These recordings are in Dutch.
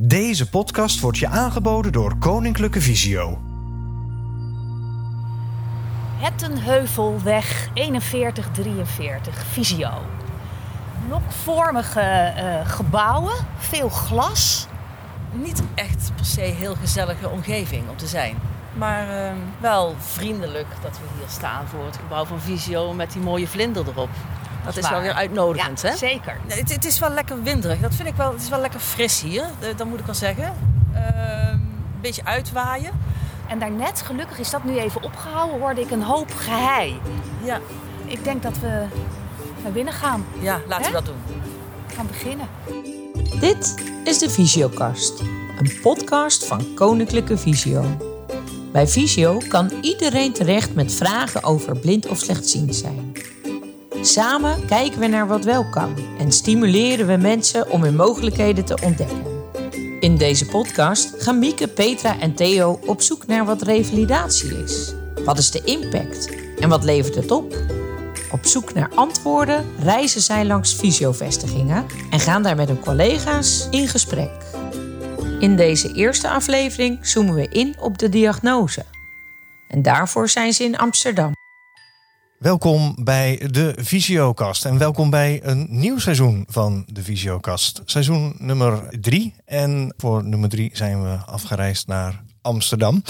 Deze podcast wordt je aangeboden door Koninklijke Visio. Hettenheuvelweg 4143, Visio. Lokvormige eh, gebouwen, veel glas. Niet echt per se heel gezellige omgeving om te zijn. Maar eh, wel vriendelijk dat we hier staan voor het gebouw van Visio met die mooie vlinder erop. Dat is wel weer uitnodigend, ja, hè? Zeker. Nee, Het, het is wel lekker winderig. Dat vind ik wel. Het is wel lekker fris hier. eh, Dat moet ik wel zeggen. Ehm, Een beetje uitwaaien. En daarnet, gelukkig is dat nu even opgehouden, hoorde ik een hoop gehei. Ja, Ik denk dat we naar binnen gaan. ja laten we dat doen. Gaan beginnen. Dit is de Visiokast, een podcast van Koninklijke Visio. Bij Visio kan iedereen terecht met vragen over blind of slechtziend zijn. Samen kijken we naar wat wel kan en stimuleren we mensen om hun mogelijkheden te ontdekken. In deze podcast gaan Mieke, Petra en Theo op zoek naar wat revalidatie is. Wat is de impact en wat levert het op? Op zoek naar antwoorden reizen zij langs fysiovestigingen en gaan daar met hun collega's in gesprek. In deze eerste aflevering zoomen we in op de diagnose. En daarvoor zijn ze in Amsterdam. Welkom bij de Visiokast en welkom bij een nieuw seizoen van de Visiokast. Seizoen nummer drie en voor nummer drie zijn we afgereisd naar Amsterdam.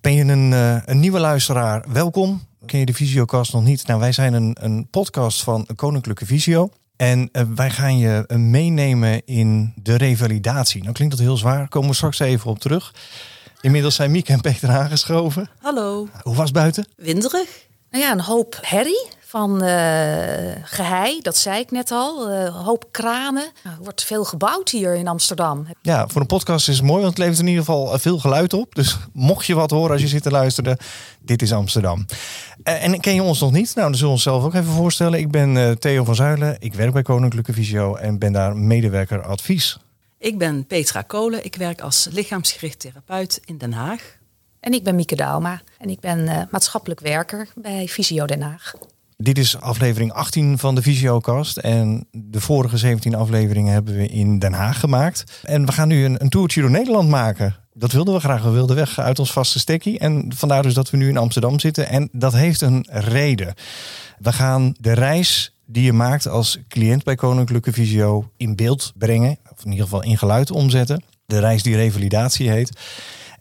Ben je een, eh, een nieuwe luisteraar? Welkom. Ken je de Visiokast nog niet? Nou, wij zijn een, een podcast van Koninklijke Visio. En eh, wij gaan je eh, meenemen in de revalidatie. Nou klinkt dat heel zwaar, komen we straks even op terug. Inmiddels zijn Mieke en Peter aangeschoven. Hallo. Hoe was het buiten? Winderig. Nou ja, een hoop herrie van eh gehei, dat zei ik net al. Eh, een hoop kranen. Nou, er wordt veel gebouwd hier in Amsterdam. Ja, voor een podcast is het mooi, want het levert in ieder geval eh, veel geluid op. Dus mocht je wat horen als je zit te luisteren, dit is Amsterdam. Eh, en ken je ons nog niet? Nou, dan zullen we ons zelf ook even voorstellen. Ik ben eh, Theo van Zuilen, ik werk bij Koninklijke Visio en ben daar medewerker advies. Ik ben Petra Kolen. Ik werk als lichaamsgericht therapeut in Den Haag. En ik ben Mieke Dauma en ik ben eh, maatschappelijk werker bij Visio Den Haag. Dit is aflevering 18 van de Visiocast. En de vorige 17 afleveringen hebben we in Den Haag gemaakt. En we gaan nu een, een toertje door Nederland maken. Dat wilden we graag. We wilden weg uit ons vaste stekkie. En vandaar dus dat we nu in Amsterdam zitten. En dat heeft een reden. We gaan de reis die je maakt als cliënt bij Koninklijke Visio in beeld brengen. Of in ieder geval in geluid omzetten. De reis die revalidatie heet.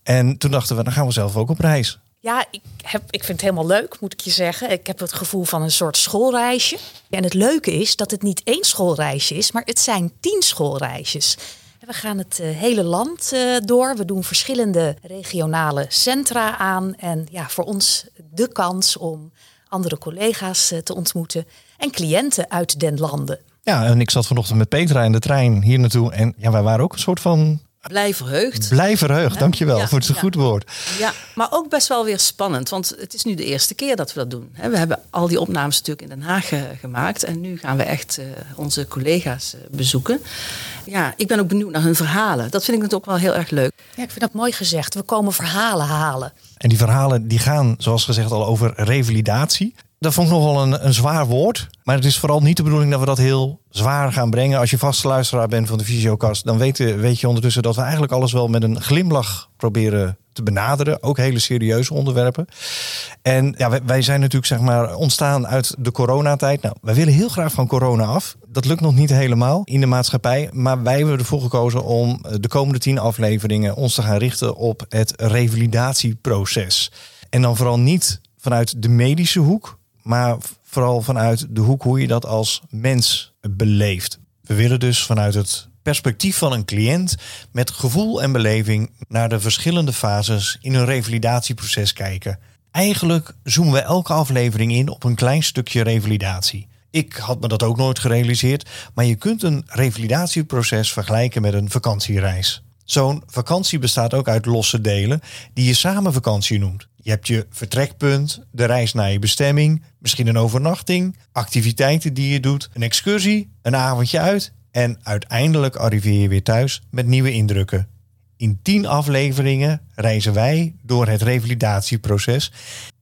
En toen dachten we, dan gaan we zelf ook op reis. Ja, ik, heb, ik vind het helemaal leuk, moet ik je zeggen. Ik heb het gevoel van een soort schoolreisje. En het leuke is dat het niet één schoolreisje is, maar het zijn tien schoolreisjes. We gaan het eh, hele land eh, door. We doen verschillende regionale centra aan. En ja, voor ons de kans om andere collega's eh, te ontmoeten en cliënten uit den landen. Ja, en ik zat vanochtend met Petra in de trein hier naartoe. En ja, wij waren ook een soort van Blij verheugd. blij verheugd. Dankjewel Ja, voor het ja. goed woord. Ja, maar ook best wel weer spannend, want het is nu de eerste keer dat we dat doen. hè. We hebben al die opnames natuurlijk in Den Haag eh, gemaakt en nu gaan we echt eh, onze collega's eh, bezoeken. Ja, ik ben ook benieuwd naar hun verhalen. Dat vind ik natuurlijk ook wel heel erg leuk. Ja, ik vind dat mooi gezegd. We komen verhalen halen. En die verhalen die gaan, zoals gezegd, al over revalidatie. Dat vond ik nogal een, een zwaar woord. Maar het is vooral niet de bedoeling dat we dat heel zwaar gaan brengen. Als je vaste luisteraar bent van de Visiokast, dan weet, weet je ondertussen dat we eigenlijk alles wel met een glimlach proberen te benaderen. Ook hele serieuze onderwerpen. En ja, wij, wij zijn natuurlijk zeg maar ontstaan uit de coronatijd. Nou, wij willen heel graag van corona af. Dat lukt nog niet helemaal in de maatschappij. Maar wij hebben ervoor gekozen om de komende tien afleveringen ons te gaan richten op het revalidatieproces. En dan vooral niet vanuit de medische hoek, maar vooral vanuit de hoek hoe je dat als mens beleeft. We willen dus vanuit het perspectief van een cliënt met gevoel en beleving naar de verschillende fases in een revalidatieproces kijken. Eigenlijk zoomen we elke aflevering in op een klein stukje revalidatie. Ik had me dat ook nooit gerealiseerd, maar je kunt een revalidatieproces vergelijken met een vakantiereis. Zo'n vakantie bestaat ook uit losse delen die je samen vakantie noemt. Je hebt je vertrekpunt, de reis naar je bestemming, misschien een overnachting, activiteiten die je doet, een excursie, een avondje uit en uiteindelijk arriveer je weer thuis met nieuwe indrukken. In tien afleveringen reizen wij door het revalidatieproces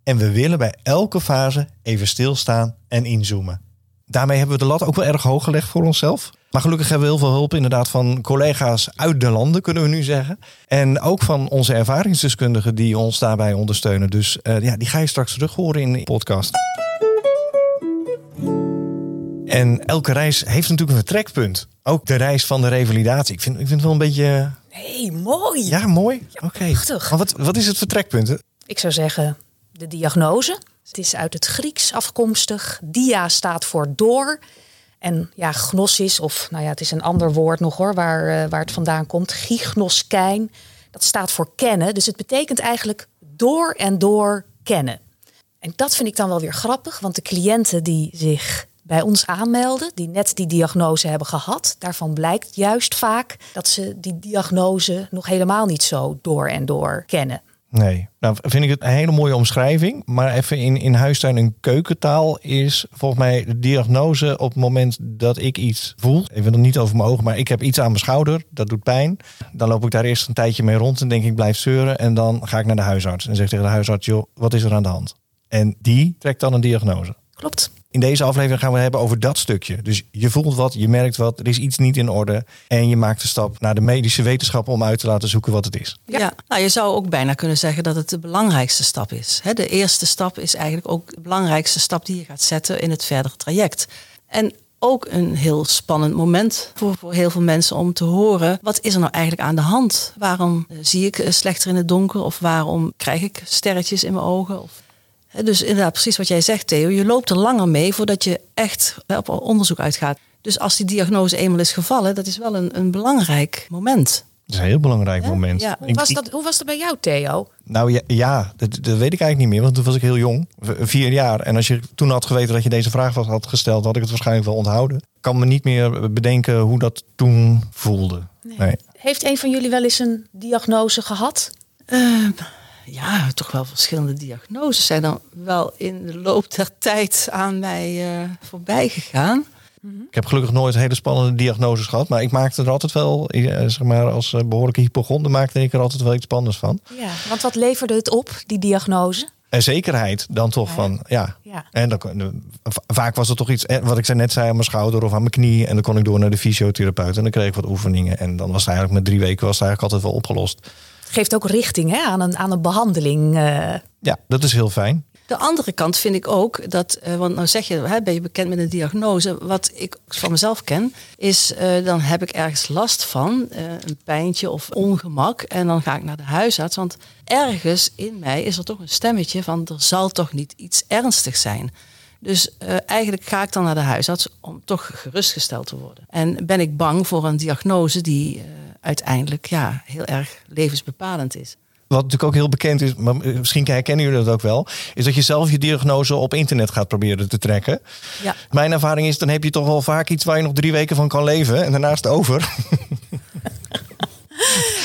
en we willen bij elke fase even stilstaan en inzoomen. Daarmee hebben we de lat ook wel erg hoog gelegd voor onszelf. Maar gelukkig hebben we heel veel hulp inderdaad van collega's uit de landen, kunnen we nu zeggen. En ook van onze ervaringsdeskundigen die ons daarbij ondersteunen. Dus uh, ja, die ga je straks terug horen in de podcast. En elke reis heeft natuurlijk een vertrekpunt. Ook de reis van de revalidatie. Ik vind, ik vind het wel een beetje... Nee, mooi. Ja, mooi. Oké. Okay. Maar wat, wat is het vertrekpunt? Ik zou zeggen de diagnose. Het is uit het Grieks afkomstig. Dia staat voor door. En ja, gnosis, of nou ja, het is een ander woord nog hoor, waar, uh, waar het vandaan komt. Gignoskijn, dat staat voor kennen. Dus het betekent eigenlijk door en door kennen. En dat vind ik dan wel weer grappig, want de cliënten die zich bij ons aanmelden, die net die diagnose hebben gehad, daarvan blijkt juist vaak dat ze die diagnose nog helemaal niet zo door en door kennen. Nee, nou vind ik het een hele mooie omschrijving. Maar even in, in huistuin- en keukentaal is volgens mij de diagnose op het moment dat ik iets voel. Even nog niet over mijn ogen, maar ik heb iets aan mijn schouder. Dat doet pijn. Dan loop ik daar eerst een tijdje mee rond en denk ik blijf zeuren. En dan ga ik naar de huisarts en zeg tegen de huisarts, joh, wat is er aan de hand? En die trekt dan een diagnose. Klopt. In deze aflevering gaan we hebben over dat stukje. Dus je voelt wat, je merkt wat, er is iets niet in orde. En je maakt de stap naar de medische wetenschap om uit te laten zoeken wat het is. Ja, nou, je zou ook bijna kunnen zeggen dat het de belangrijkste stap is. de eerste stap is eigenlijk ook de belangrijkste stap die je gaat zetten in het verdere traject. En ook een heel spannend moment voor, voor heel veel mensen om te horen. Wat is er nou eigenlijk aan de hand? Waarom eh, zie ik slechter in het donker? Of waarom krijg ik sterretjes in mijn ogen? Of dus inderdaad, precies wat jij zegt, Theo. Je loopt er langer mee voordat je echt op onderzoek uitgaat. Dus als die diagnose eenmaal is gevallen, dat is wel een, een belangrijk moment. Dat is een heel belangrijk moment. Ja. Hoe, was dat, hoe was dat bij jou, Theo? Nou ja, ja dat, dat, weet ik eigenlijk niet meer, want toen was ik heel jong, vier jaar. En als je toen had geweten dat je deze vraag was, had gesteld, had ik het waarschijnlijk wel onthouden. Ik kan me niet meer bedenken hoe dat toen voelde. Nee. Heeft een van jullie wel eens een diagnose gehad? Uh, ja, toch wel verschillende diagnoses zijn dan wel in de loop der tijd aan mij uh, voorbij gegaan. Ik heb gelukkig nooit hele spannende diagnoses gehad, maar ik maakte er altijd wel, eh, zeg maar, als eh, behoorlijke hypochonde maakte ik er altijd wel iets spannends van. Ja, want wat leverde het op, die diagnose? En zekerheid dan toch van, ja. ja. En dan, vaak was het toch iets, wat ik net zei, aan mijn schouder of aan mijn knie. En dan kon ik door naar de fysiotherapeut en dan kreeg ik wat oefeningen. En dan was het eigenlijk met drie weken was het eigenlijk altijd wel opgelost geeft ook richting hè, aan, een, aan een behandeling. Uh. Ja, dat is heel fijn. De andere kant vind ik ook dat, uh, want nou zeg je, hè, ben je bekend met een diagnose. Wat ik van mezelf ken, is uh, dan heb ik ergens last van, een pijntje of ongemak. En dan ga ik naar de huisarts. Want ergens in mij is er toch een stemmetje van, er zal toch niet iets ernstigs zijn. Dus uh, eigenlijk ga ik dan naar de huisarts om toch gerustgesteld te worden. En ben ik bang voor een diagnose die uh, uiteindelijk ja, heel erg levensbepalend is. Wat natuurlijk ook heel bekend is, maar misschien herkennen jullie dat ook wel, is dat je zelf je diagnose op internet gaat proberen te trekken. Ja. Mijn ervaring is, dan heb je toch wel vaak iets waar je nog drie weken van kan leven en daarnaast over.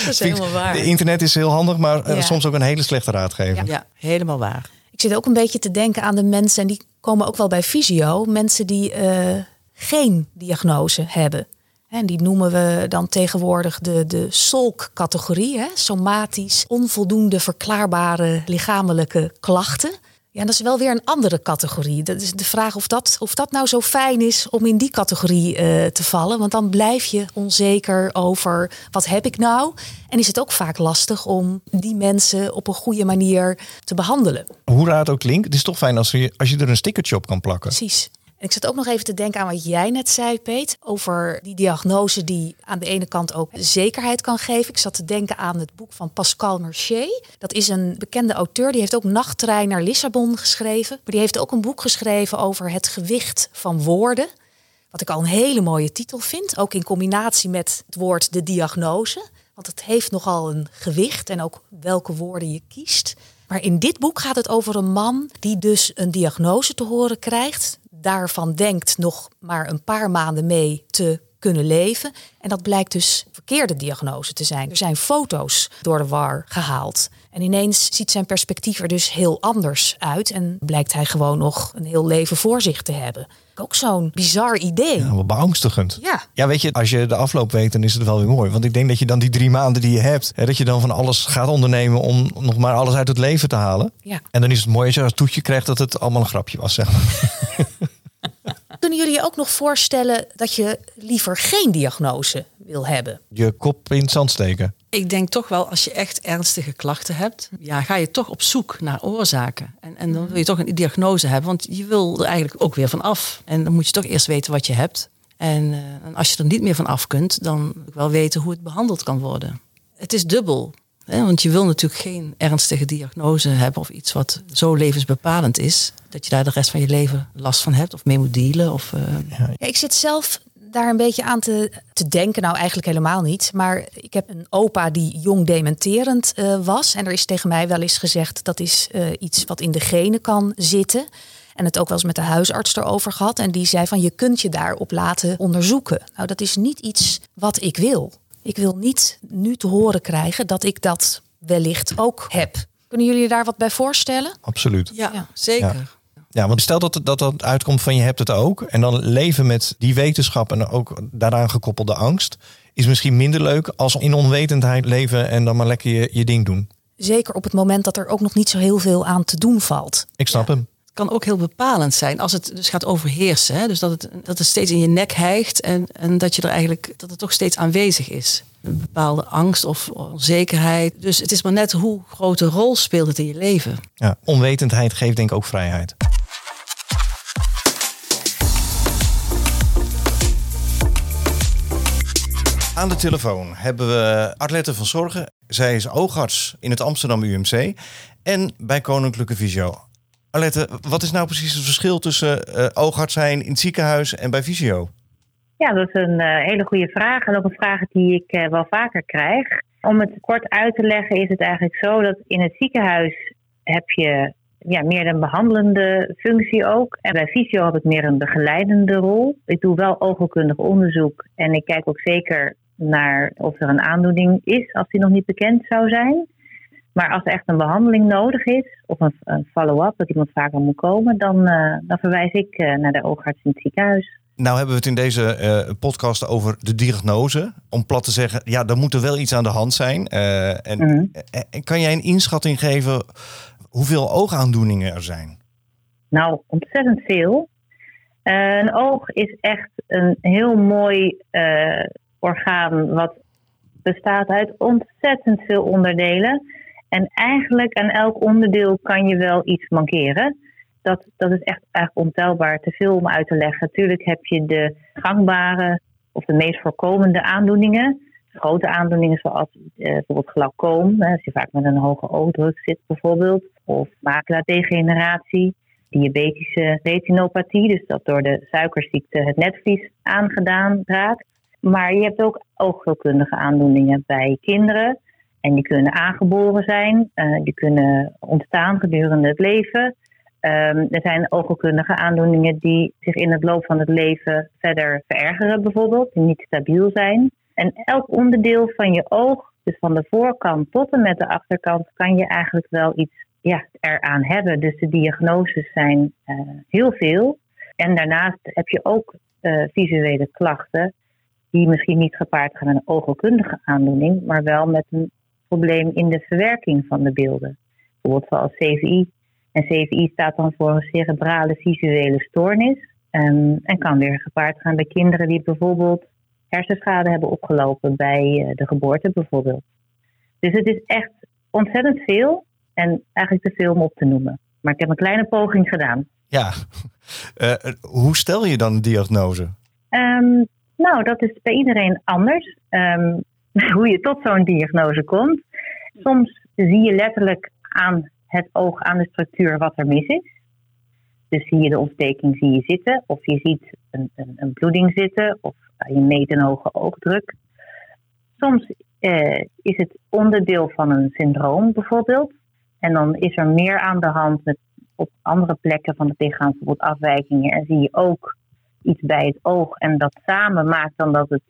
dat is helemaal waar. De internet is heel handig, maar ja. soms ook een hele slechte raadgever. Ja, helemaal waar. Ik zit ook een beetje te denken aan de mensen, en die komen ook wel bij fysio, mensen die uh, geen diagnose hebben. En die noemen we dan tegenwoordig de, de SOLK-categorie, somatisch onvoldoende verklaarbare lichamelijke klachten. Ja, dat is wel weer een andere categorie. Dat is de vraag of dat, of dat nou zo fijn is om in die categorie uh, te vallen. Want dan blijf je onzeker over wat heb ik nou. En is het ook vaak lastig om die mensen op een goede manier te behandelen. Hoe raar het ook klinkt, het is toch fijn als je, als je er een stickertje op kan plakken. Precies. En ik zat ook nog even te denken aan wat jij net zei, Peet, over die diagnose die aan de ene kant ook zekerheid kan geven. Ik zat te denken aan het boek van Pascal Mercier. Dat is een bekende auteur, die heeft ook Nachttrein naar Lissabon geschreven. Maar die heeft ook een boek geschreven over het gewicht van woorden. Wat ik al een hele mooie titel vind, ook in combinatie met het woord de diagnose. Want het heeft nogal een gewicht en ook welke woorden je kiest. Maar in dit boek gaat het over een man die dus een diagnose te horen krijgt daarvan denkt nog maar een paar maanden mee te kunnen leven. En dat blijkt dus verkeerde diagnose te zijn. Er zijn foto's door de war gehaald. En ineens ziet zijn perspectief er dus heel anders uit. En blijkt hij gewoon nog een heel leven voor zich te hebben. Ook zo'n bizar idee. Ja, wel beangstigend. Ja. ja, weet je, als je de afloop weet, dan is het wel weer mooi. Want ik denk dat je dan die drie maanden die je hebt, hè, dat je dan van alles gaat ondernemen om nog maar alles uit het leven te halen. Ja. En dan is het mooi als je als toetje krijgt dat het allemaal een grapje was. Zeg maar. kunnen jullie je ook nog voorstellen dat je liever geen diagnose wil hebben? Je kop in het zand steken. Ik denk toch wel, als je echt ernstige klachten hebt, ja, ga je toch op zoek naar oorzaken. En, en dan wil je toch een diagnose hebben, want je wil er eigenlijk ook weer van af. En dan moet je toch eerst weten wat je hebt. En, eh, en als je er niet meer van af kunt, dan moet ik wel weten hoe het behandeld kan worden. Het is dubbel. Want je wil natuurlijk geen ernstige diagnose hebben of iets wat zo levensbepalend is, dat je daar de rest van je leven last van hebt of mee moet dealen. Of, uh... ja, ik zit zelf daar een beetje aan te, te denken. Nou, eigenlijk helemaal niet. Maar ik heb een opa die jong dementerend uh, was. En er is tegen mij wel eens gezegd dat is uh, iets wat in de genen kan zitten. En het ook wel eens met de huisarts erover gehad. En die zei van je kunt je daarop laten onderzoeken. Nou, dat is niet iets wat ik wil. Ik wil niet nu te horen krijgen dat ik dat wellicht ook heb. Kunnen jullie daar wat bij voorstellen? Absoluut. Ja, ja. zeker. Ja. Ja, want stel dat, dat dat uitkomt van je hebt het ook. En dan leven met die wetenschap en ook daaraan gekoppelde angst. Is misschien minder leuk als in onwetendheid leven en dan maar lekker je, je ding doen. Zeker op het moment dat er ook nog niet zo heel veel aan te doen valt. Ik snap hem. Kan ook heel bepalend zijn als het dus gaat overheersen. Hè? Dus dat het, dat het steeds in je nek hijgt en, en dat je er eigenlijk dat het toch steeds aanwezig is. Een bepaalde angst of onzekerheid. Dus het is maar net hoe grote rol speelt het in je leven. Ja, onwetendheid geeft denk ik ook vrijheid. Aan de telefoon hebben we Arlette van Zorgen. Zij is oogarts in het Amsterdam UMC en bij Koninklijke Visio. Arlette, wat is nou precies het verschil tussen uh, oogarts zijn in het ziekenhuis en bij Visio? Ja, dat is een uh, hele goede vraag en ook een vraag die ik uh, wel vaker krijg. Om het kort uit te leggen is het eigenlijk zo dat in het ziekenhuis heb je ja, meer een behandelende functie ook. En bij fysio heb ik meer een begeleidende rol. Ik doe wel oogkundig onderzoek en ik kijk ook zeker naar of er een aandoening is als die nog niet bekend zou zijn. Maar als er echt een behandeling nodig is, of een, een follow-up, dat iemand vaker moet komen, dan, uh, dan verwijs ik uh, naar de oogarts in het ziekenhuis. Nou hebben we het in deze uh, podcast over de diagnose. Om plat te zeggen, ja, er moet er wel iets aan de hand zijn. en, mm -hmm. en kan jij een inschatting geven hoeveel oogaandoeningen er zijn? Nou, ontzettend veel. een oog is echt een heel mooi orgaan wat bestaat uit ontzettend veel onderdelen. En eigenlijk aan elk onderdeel kan je wel iets mankeren. Dat, dat is echt eigenlijk ontelbaar, te veel om uit te leggen. Natuurlijk heb je de gangbare of de meest voorkomende aandoeningen. Grote aandoeningen zoals eh, bijvoorbeeld glaucoom, als je vaak met een hoge oogdruk zit bijvoorbeeld. Of macula-degeneratie, diabetische retinopathie, dus dat door de suikerziekte het netvlies aangedaan raakt. Maar je hebt ook oogheelkundige aandoeningen bij kinderen. En die kunnen aangeboren zijn, uh, die kunnen ontstaan gedurende het leven. Um, er zijn oogheelkundige aandoeningen die zich in het loop van het leven verder verergeren, bijvoorbeeld, die niet stabiel zijn. En elk onderdeel van je oog, dus van de voorkant tot en met de achterkant, kan je eigenlijk wel iets ja, eraan hebben. Dus de diagnoses zijn uh, heel veel. En daarnaast heb je ook uh, visuele klachten die misschien niet gepaard gaan met een oogheelkundige aandoening, maar wel met een probleem in de verwerking van de beelden. Bijvoorbeeld zoals CVI. En CVI staat dan voor een cerebrale visuele stoornis. Um, en kan weer gepaard gaan bij kinderen die bijvoorbeeld hersenschade hebben opgelopen bij uh, de geboorte bijvoorbeeld. Dus het is echt ontzettend veel en eigenlijk te veel om op te noemen. Maar ik heb een kleine poging gedaan. Ja, uh, hoe stel je dan een diagnose? Um, nou, dat is bij iedereen anders. Um, hoe je tot zo'n diagnose komt. Soms zie je letterlijk aan het oog, aan de structuur, wat er mis is. Dus zie je de ontsteking zie je zitten, of je ziet een, een, een bloeding zitten, of je meet een hoge oogdruk. Soms eh, is het onderdeel van een syndroom bijvoorbeeld. En dan is er meer aan de hand met op andere plekken van het lichaam, bijvoorbeeld afwijkingen. En zie je ook iets bij het oog. En dat samen maakt dan dat het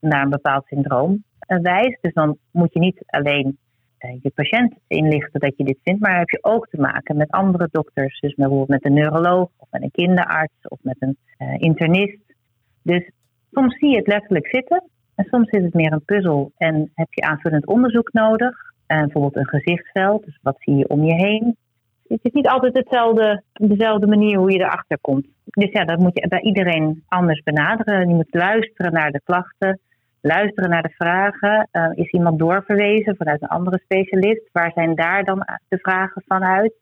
naar een bepaald syndroom wijst. Dus dan moet je niet alleen uh, je patiënt inlichten dat je dit vindt, maar heb je ook te maken met andere dokters. Dus bijvoorbeeld met een neuroloog of met een kinderarts of met een uh, internist. Dus soms zie je het letterlijk zitten en soms is het meer een puzzel en heb je aanvullend onderzoek nodig. Uh, bijvoorbeeld een gezichtsveld, dus wat zie je om je heen? het is niet altijd hetzelfde, dezelfde manier hoe je erachter komt. Dus ja, dat moet je bij iedereen anders benaderen. Je moet luisteren naar de klachten, luisteren naar de vragen. Uh, is iemand doorverwezen vanuit een andere specialist? Waar zijn daar dan de vragen vanuit?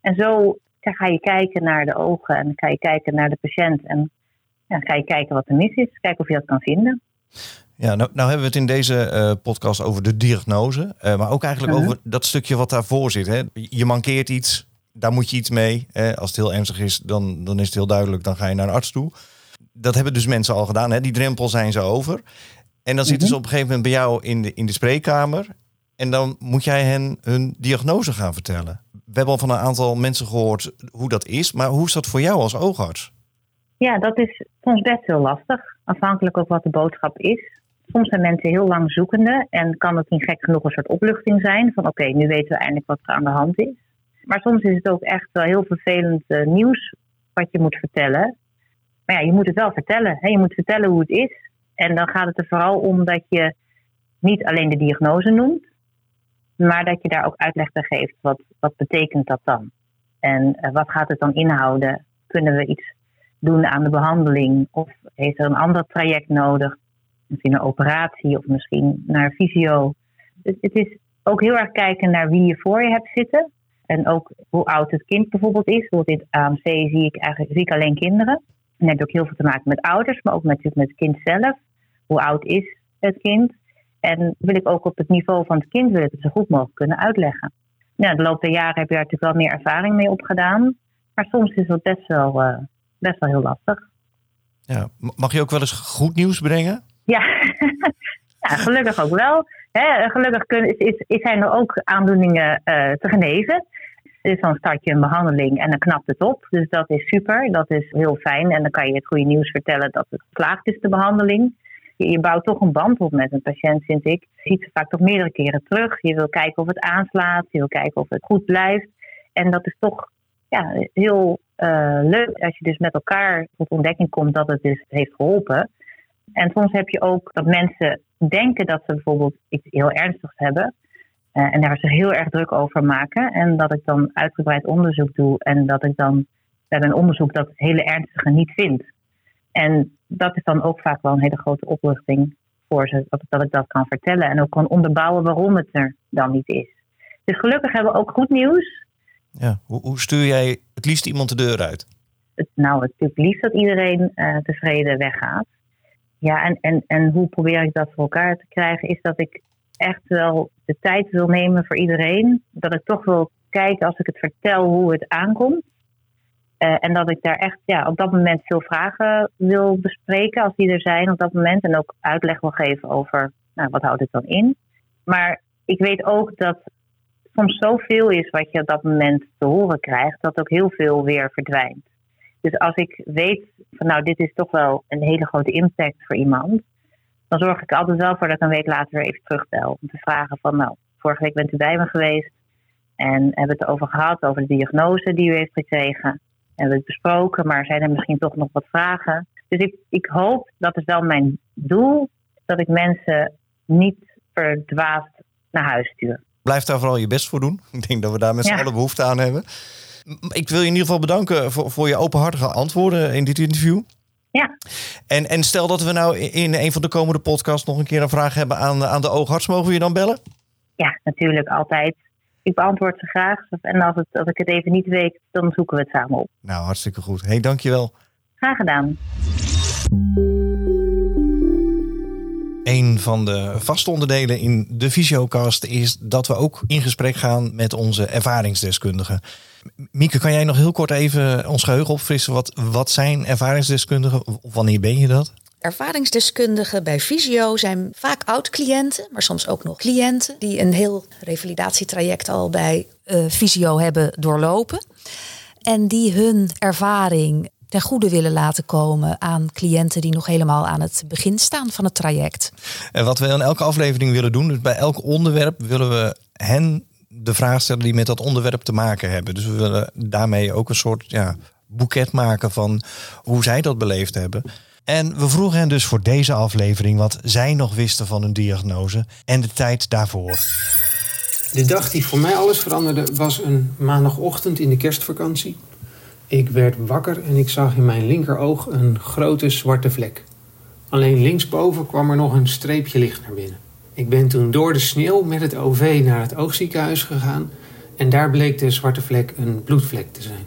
En zo ga je kijken naar de ogen en ga je kijken naar de patiënt. En ja, ga je kijken wat er mis is, kijken of je dat kan vinden. Ja, nou, nou hebben we het in deze uh, podcast over de diagnose, uh, maar ook eigenlijk over dat stukje wat daarvoor zit. Hè? Je mankeert iets, daar moet je iets mee. Hè? Als het heel ernstig is, dan, dan is het heel duidelijk, dan ga je naar een arts toe. Dat hebben dus mensen al gedaan, hè? die drempel zijn ze over. En dan zitten ze op een gegeven moment bij jou in de, in de spreekkamer. En dan moet jij hen hun diagnose gaan vertellen. We hebben al van een aantal mensen gehoord hoe dat is, maar hoe is dat voor jou als oogarts? Ja, dat is soms best heel lastig. Afhankelijk ook wat de boodschap is. Soms zijn mensen heel lang zoekende en kan het niet gek genoeg een soort opluchting zijn van oké, nu weten we eindelijk wat er aan de hand is. Maar soms is het ook echt wel heel vervelend uh, nieuws wat je moet vertellen. Maar ja, je moet het wel vertellen. Hè? Je moet vertellen hoe het is. En dan gaat het er vooral om dat je niet alleen de diagnose noemt, maar dat je daar ook uitleg bij geeft. Wat, wat betekent dat dan? En uh, wat gaat het dan inhouden? Kunnen we iets doen aan de behandeling? Of heeft er een ander traject nodig? Misschien een operatie of misschien naar fysio. Het, is ook heel erg kijken naar wie je voor je hebt zitten. En ook hoe oud het kind bijvoorbeeld is. Bijvoorbeeld in AMC zie ik eigenlijk zie ik alleen kinderen. En dat heeft ook heel veel te maken met ouders, maar ook met, met het kind zelf. Hoe oud is het kind? En wil ik ook op het niveau van het kind wil ik het zo goed mogelijk kunnen uitleggen. Nou, de loop der jaren heb je daar natuurlijk wel meer ervaring mee opgedaan. Maar soms is het best wel, uh, best wel heel lastig. Ja, mag je ook wel eens goed nieuws brengen? Ja, ja gelukkig ook wel. He, gelukkig kun, is, is, zijn er ook aandoeningen uh, te genezen. Dus dan start je een behandeling en dan knapt het op. Dus dat is super, dat is heel fijn. En dan kan je het goede nieuws vertellen dat het geslaagd is, de behandeling. Je, bouwt toch een band op met een patiënt, vind ik. Je ziet ze vaak toch meerdere keren terug. Je wil kijken of het aanslaat, je wil kijken of het goed blijft. En dat is toch ja, heel uh, leuk als je dus met elkaar tot ontdekking komt dat het dus heeft geholpen. En soms heb je ook dat mensen denken dat ze bijvoorbeeld iets heel ernstigs hebben. Uh, en daar zich heel erg druk over maken. En dat ik dan uitgebreid onderzoek doe. En dat ik dan bij mijn onderzoek dat het hele ernstige niet vind. En dat is dan ook vaak wel een hele grote opluchting voor ze. Dat, dat ik dat kan vertellen. En ook kan onderbouwen waarom het er dan niet is. Dus gelukkig hebben we ook goed nieuws. Ja, hoe, hoe stuur jij het liefst iemand de deur uit? Het, nou, het is liefst dat iedereen uh, tevreden weggaat. Ja, en, en, en hoe probeer ik dat voor elkaar te krijgen? Is dat ik echt wel de tijd wil nemen voor iedereen. Dat ik toch wil kijken als ik het vertel hoe het aankomt. Uh, en dat ik daar echt ja, op dat moment veel vragen wil bespreken als die er zijn op dat moment. En ook uitleg wil geven over nou, wat houdt het dan in. Maar ik weet ook dat soms zoveel is wat je op dat moment te horen krijgt, dat ook heel veel weer verdwijnt. Dus als ik weet van nou, dit is toch wel een hele grote impact voor iemand, dan zorg ik altijd wel voor dat ik een week later weer even terugbel. Om te vragen van nou, vorige week bent u bij me geweest en hebben we het over gehad, over de diagnose die u heeft gekregen. Hebben we het besproken, maar zijn er misschien toch nog wat vragen? Dus ik, ik hoop, dat is wel mijn doel, dat ik mensen niet verdwaasd naar huis stuur. Blijf daar vooral je best voor doen. Ik denk dat we daar met z'n ja. allen behoefte aan hebben. Ik wil je in ieder geval bedanken voor, voor je openhartige antwoorden in dit interview. Ja. En, en stel dat we nou in een van de komende podcasts nog een keer een vraag hebben aan, aan de oogarts, mogen we je dan bellen? Ja, natuurlijk, altijd. Ik beantwoord ze graag. En als, het, als ik het even niet weet, dan zoeken we het samen op. Nou, hartstikke goed. Hé, hey, dankjewel. Graag gedaan. Een van de vaste onderdelen in de Visiocast is dat we ook in gesprek gaan met onze ervaringsdeskundigen. Mieke, kan jij nog heel kort even ons geheugen opfrissen? Wat, wat zijn ervaringsdeskundigen? Wanneer ben je dat? Ervaringsdeskundigen bij Visio zijn vaak oud-cliënten, maar soms ook nog cliënten die een heel revalidatietraject al bij uh, Visio hebben doorlopen. En die hun ervaring ten goede willen laten komen aan cliënten die nog helemaal aan het begin staan van het traject. En wat we in elke aflevering willen doen, dus bij elk onderwerp willen we hen de vraag stellen die met dat onderwerp te maken hebben. Dus we willen daarmee ook een soort ja, boeket maken van hoe zij dat beleefd hebben. En we vroegen hen dus voor deze aflevering wat zij nog wisten van hun diagnose en de tijd daarvoor. De dag die voor mij alles veranderde was een maandagochtend in de kerstvakantie. Ik werd wakker en ik zag in mijn linkeroog een grote zwarte vlek. Alleen linksboven kwam er nog een streepje licht naar binnen. Ik ben toen door de sneeuw met het OV naar het oogziekenhuis gegaan en daar bleek de zwarte vlek een bloedvlek te zijn.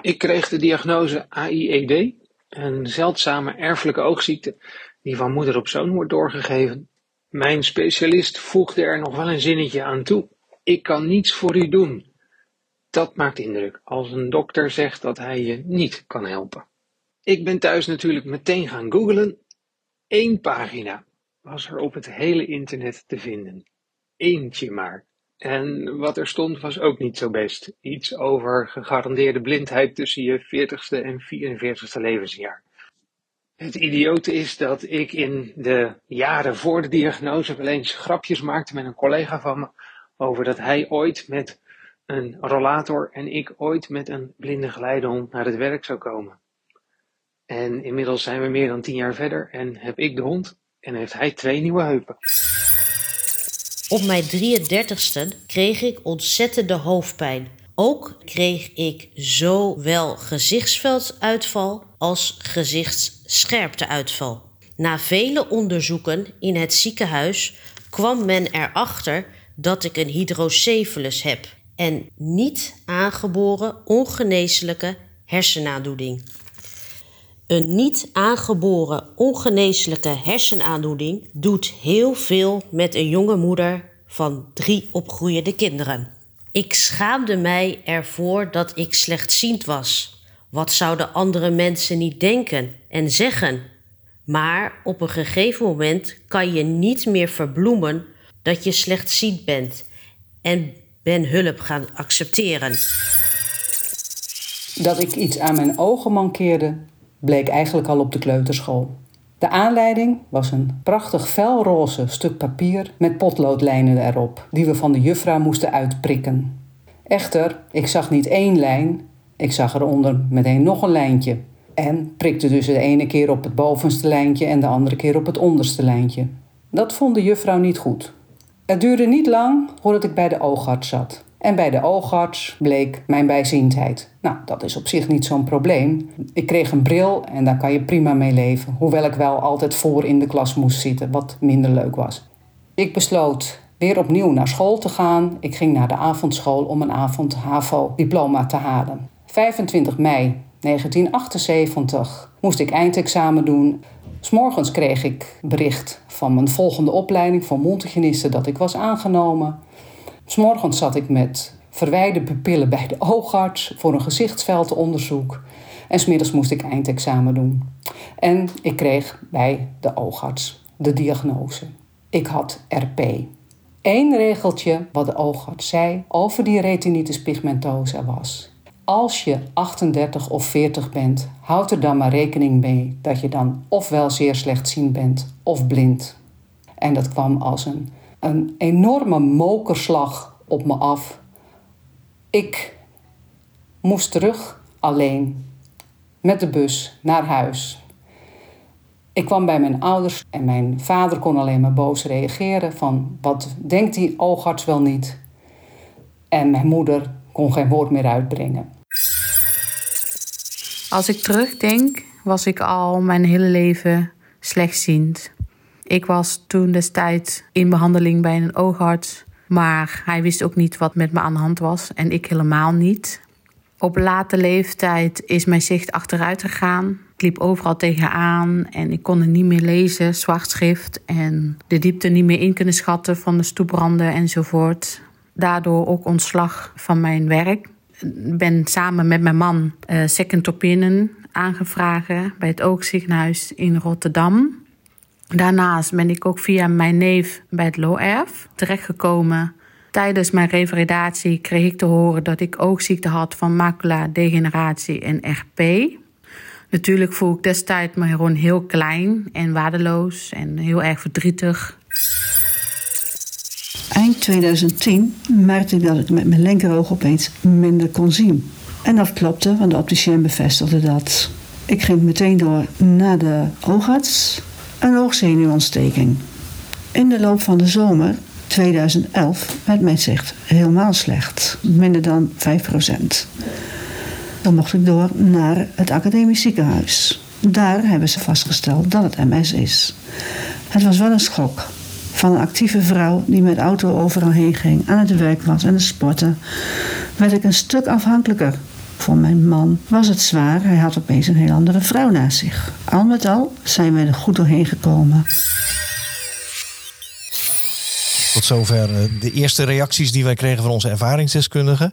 Ik kreeg de diagnose AIED, een zeldzame erfelijke oogziekte die van moeder op zoon wordt doorgegeven. Mijn specialist voegde er nog wel een zinnetje aan toe. Ik kan niets voor u doen. Dat maakt indruk als een dokter zegt dat hij je niet kan helpen. Ik ben thuis natuurlijk meteen gaan googlen. Eén pagina was er op het hele internet te vinden. Eentje maar. En wat er stond was ook niet zo best. Iets over gegarandeerde blindheid tussen je 40ste en 44ste levensjaar. Het idiote is dat ik in de jaren voor de diagnose wel eens grapjes maakte met een collega van me over dat hij ooit met een rollator en ik ooit met een blinde geleidehond naar het werk zou komen. En inmiddels zijn we meer dan tien jaar verder en heb ik de hond en heeft hij twee nieuwe heupen. Op mijn 33ste kreeg ik ontzettende hoofdpijn. Ook kreeg ik zowel gezichtsvelduitval als gezichtsscherpteuitval. Na vele onderzoeken in het ziekenhuis kwam men erachter dat ik een hydrocephalus heb en niet aangeboren ongeneeslijke hersenaandoening. Een niet aangeboren ongeneeslijke hersenaandoening doet heel veel met een jonge moeder van drie opgroeiende kinderen. Ik schaamde mij ervoor dat ik slechtziend was. Wat zouden andere mensen niet denken en zeggen? Maar op een gegeven moment kan je niet meer verbloemen dat je slechtziend bent en ben hulp gaan accepteren. Dat ik iets aan mijn ogen mankeerde, bleek eigenlijk al op de kleuterschool. De aanleiding was een prachtig felroze stuk papier met potloodlijnen erop, die we van de juffrouw moesten uitprikken. Echter, ik zag niet één lijn, ik zag eronder meteen nog een lijntje. En prikte dus de ene keer op het bovenste lijntje en de andere keer op het onderste lijntje. Dat vond de juffrouw niet goed. Het duurde niet lang voordat ik bij de oogarts zat. En bij de oogarts bleek mijn bijziendheid. Nou, dat is op zich niet zo'n probleem. Ik kreeg een bril en daar kan je prima mee leven. Hoewel ik wel altijd voor in de klas moest zitten, wat minder leuk was. Ik besloot weer opnieuw naar school te gaan. Ik ging naar de avondschool om een avond HAVO-diploma te halen. 25 mei 1978 moest ik eindexamen doen. S'morgens kreeg ik bericht van mijn volgende opleiding voor mondhygiëniste dat ik was aangenomen. S'morgens zat ik met verwijde pupillen bij de oogarts voor een gezichtsveldonderzoek. En smiddags moest ik eindexamen doen. En ik kreeg bij de oogarts de diagnose. Ik had RP. Eén regeltje wat de oogarts zei over die retinitis pigmentosa was. Als je 38 of 40 bent, houd er dan maar rekening mee dat je dan ofwel zeer slechtziend bent of blind. En dat kwam als een een enorme mokerslag op me af. Ik moest terug alleen met de bus naar huis. Ik kwam bij mijn ouders en mijn vader kon alleen maar boos reageren van wat denkt die oogarts wel niet? En mijn moeder kon geen woord meer uitbrengen. Als ik terugdenk, was ik al mijn hele leven slechtziend. Ik was toen destijds in behandeling bij een oogarts, maar hij wist ook niet wat met me aan de hand was en ik helemaal niet. Op late leeftijd is mijn zicht achteruit gegaan. Ik liep overal tegenaan en ik kon het niet meer lezen, zwart schrift en de diepte niet meer in kunnen schatten van de stoepranden enzovoort. Daardoor ook ontslag van mijn werk. Ben samen met mijn man uh, second opinion aangevraagd bij het Oogziekenhuis in Rotterdam. Daarnaast ben ik ook via mijn neef bij het LOERF terechtgekomen. Tijdens mijn revalidatie kreeg ik te horen dat ik oogziekte had van macula-degeneratie en RP. Natuurlijk voel ik destijds me gewoon heel klein en waardeloos en heel erg verdrietig. Eind 2010 merkte ik dat ik met mijn linkeroog opeens minder kon zien. En dat klopte, want de opticien bevestigde dat. Ik ging meteen door naar de oogarts een oogzenuwontsteking. In de loop van de zomer 2011 werd mijn zicht helemaal slecht. Minder dan 5% Dan mocht ik door naar het academisch ziekenhuis. Daar hebben ze vastgesteld dat het MS is. Het was wel een schok. Van een actieve vrouw die met auto overal heen ging, aan het werk was en het sporten, werd ik een stuk afhankelijker. Voor mijn man was het zwaar, hij had opeens een heel andere vrouw naast zich. Al met al zijn we er goed doorheen gekomen. Tot zover eh, de eerste reacties die wij kregen van onze ervaringsdeskundigen.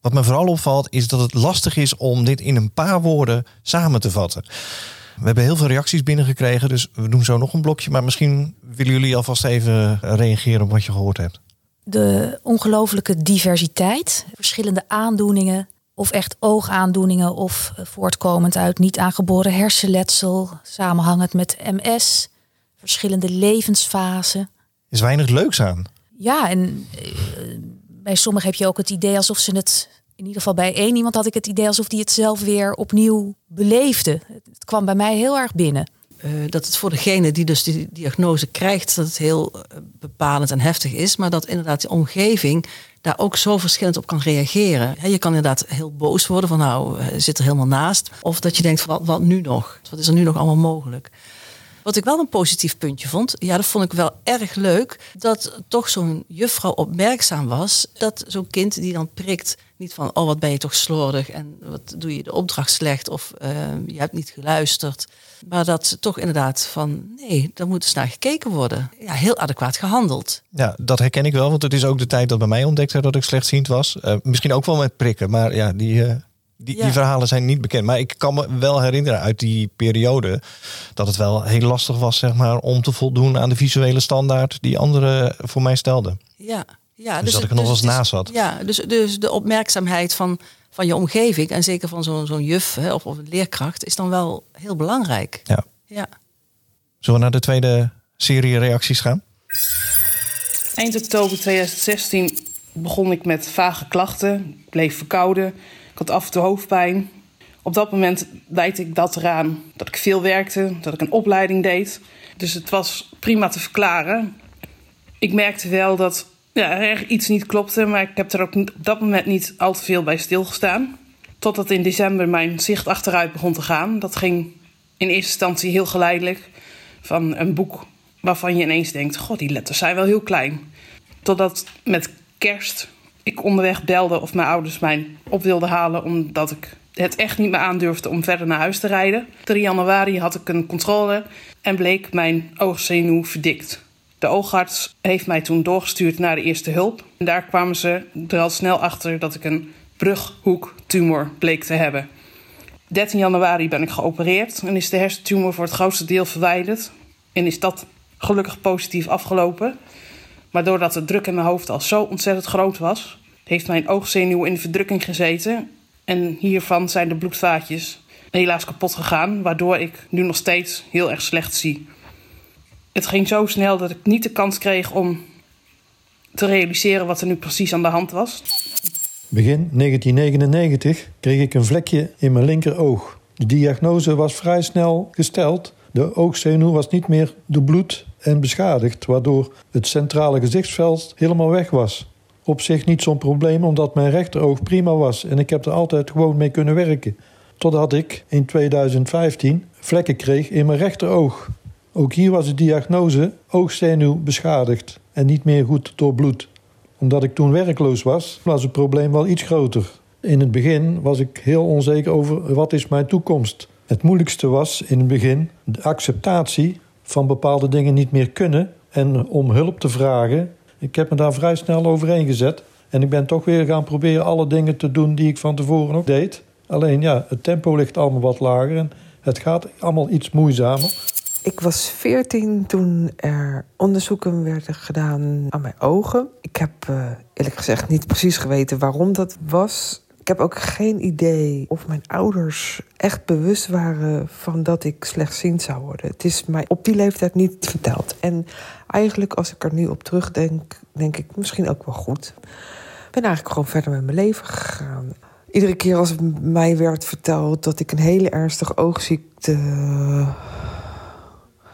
Wat me vooral opvalt is dat het lastig is om dit in een paar woorden samen te vatten. We hebben heel veel reacties binnengekregen, dus we doen zo nog een blokje. Maar misschien willen jullie alvast even reageren op wat je gehoord hebt. De ongelofelijke diversiteit, verschillende aandoeningen, of echt oogaandoeningen, of voortkomend uit niet aangeboren hersenletsel, samenhangend met MS, verschillende levensfasen. is weinig leuks aan. Ja, en eh, bij sommigen heb je ook het idee alsof ze het, in ieder geval bij één iemand had ik het idee alsof die het zelf weer opnieuw beleefde. Het kwam bij mij heel erg binnen. Uh, dat het voor degene die dus die diagnose krijgt, dat het heel uh, bepalend en heftig is, maar dat inderdaad de omgeving daar ook zo verschillend op kan reageren. je kan inderdaad heel boos worden van nou, uh, zit er helemaal naast. Of dat je denkt van wat, wat nu nog? Wat is er nu nog allemaal mogelijk? Wat ik wel een positief puntje vond, ja, dat vond ik wel erg leuk, dat toch zo'n juffrouw opmerkzaam was. Dat zo'n kind die dan prikt, niet van, oh wat ben je toch slordig en wat doe je de opdracht slecht of uh, je hebt niet geluisterd. Maar dat ze toch inderdaad van, nee, daar moet eens naar gekeken worden. Ja, heel adequaat gehandeld. Ja, dat herken ik wel, want het is ook de tijd dat bij mij ontdekte dat ik slechtziend was. Uh, misschien ook wel met prikken, maar ja, die... Uh... Die, ja. die, verhalen zijn niet bekend. Maar ik kan me wel herinneren uit die periode dat het wel heel lastig was, zeg maar, om te voldoen aan de visuele standaard die anderen voor mij stelden. Ja, ja dus, dus dat ik er nog eens naast zat. Ja, dus, dus de opmerkzaamheid van, van je omgeving en zeker van zo'n zo'n juf hè, of, of een leerkracht is dan wel heel belangrijk. Ja. ja. Zullen we naar de tweede serie reacties gaan? Eind oktober 2016 begon ik met vage klachten. Ik bleef verkouden. Ik had af en toe hoofdpijn. Op dat moment wijt ik dat eraan dat ik veel werkte, dat ik een opleiding deed. Dus het was prima te verklaren. Ik merkte wel dat ja, iets niet klopte, maar ik heb er ook op dat moment niet al te veel bij stilgestaan. Totdat in december mijn zicht achteruit begon te gaan. Dat ging in eerste instantie heel geleidelijk. Van een boek waarvan je ineens denkt: God, die letters zijn wel heel klein. Totdat met kerst ik onderweg belde of mijn ouders mij op wilden halen omdat ik het echt niet meer aandurfde om verder naar huis te rijden. 3 januari had ik een controle en bleek mijn oogzenuw verdikt. De oogarts heeft mij toen doorgestuurd naar de eerste hulp. En daar kwamen ze er al snel achter dat ik een brughoektumor bleek te hebben. 13 januari ben ik geopereerd en is de hersentumor voor het grootste deel verwijderd. En is dat gelukkig positief afgelopen. Maar doordat de druk in mijn hoofd al zo ontzettend groot was, heeft mijn oogzenuw in de verdrukking gezeten. En hiervan zijn de bloedvaatjes helaas kapot gegaan, waardoor ik nu nog steeds heel erg slecht zie. Het ging zo snel dat ik niet de kans kreeg om te realiseren wat er nu precies aan de hand was. Begin 1999 kreeg ik een vlekje in mijn linkeroog. De diagnose was vrij snel gesteld. De oogzenuw was niet meer doorbloed en beschadigd, waardoor het centrale gezichtsveld helemaal weg was. Op zich niet zo'n probleem, omdat mijn rechteroog prima was en ik heb er altijd gewoon mee kunnen werken. Totdat ik in 2015 vlekken kreeg in mijn rechteroog. Ook hier was de diagnose oogzenuw beschadigd en niet meer goed doorbloed. Omdat ik toen werkloos was, was het probleem wel iets groter. In het begin was ik heel onzeker over wat is mijn toekomst. Het moeilijkste was in het begin de acceptatie van bepaalde dingen niet meer kunnen en om hulp te vragen. Ik heb me daar vrij snel overheen gezet. En ik ben toch weer gaan proberen alle dingen te doen die ik van tevoren ook deed. Alleen ja, het tempo ligt allemaal wat lager en het gaat allemaal iets moeizamer. Ik was veertien toen er onderzoeken werden gedaan aan mijn ogen. Ik heb uh, eerlijk gezegd niet precies geweten waarom dat was. Ik heb ook geen idee of mijn ouders echt bewust waren van dat ik slechtziend zou worden. Het is mij op die leeftijd niet verteld. En eigenlijk, als ik er nu op terugdenk, denk ik misschien ook wel goed. Ik ben eigenlijk gewoon verder met mijn leven gegaan. Iedere keer als mij werd verteld dat ik een hele ernstige oogziekte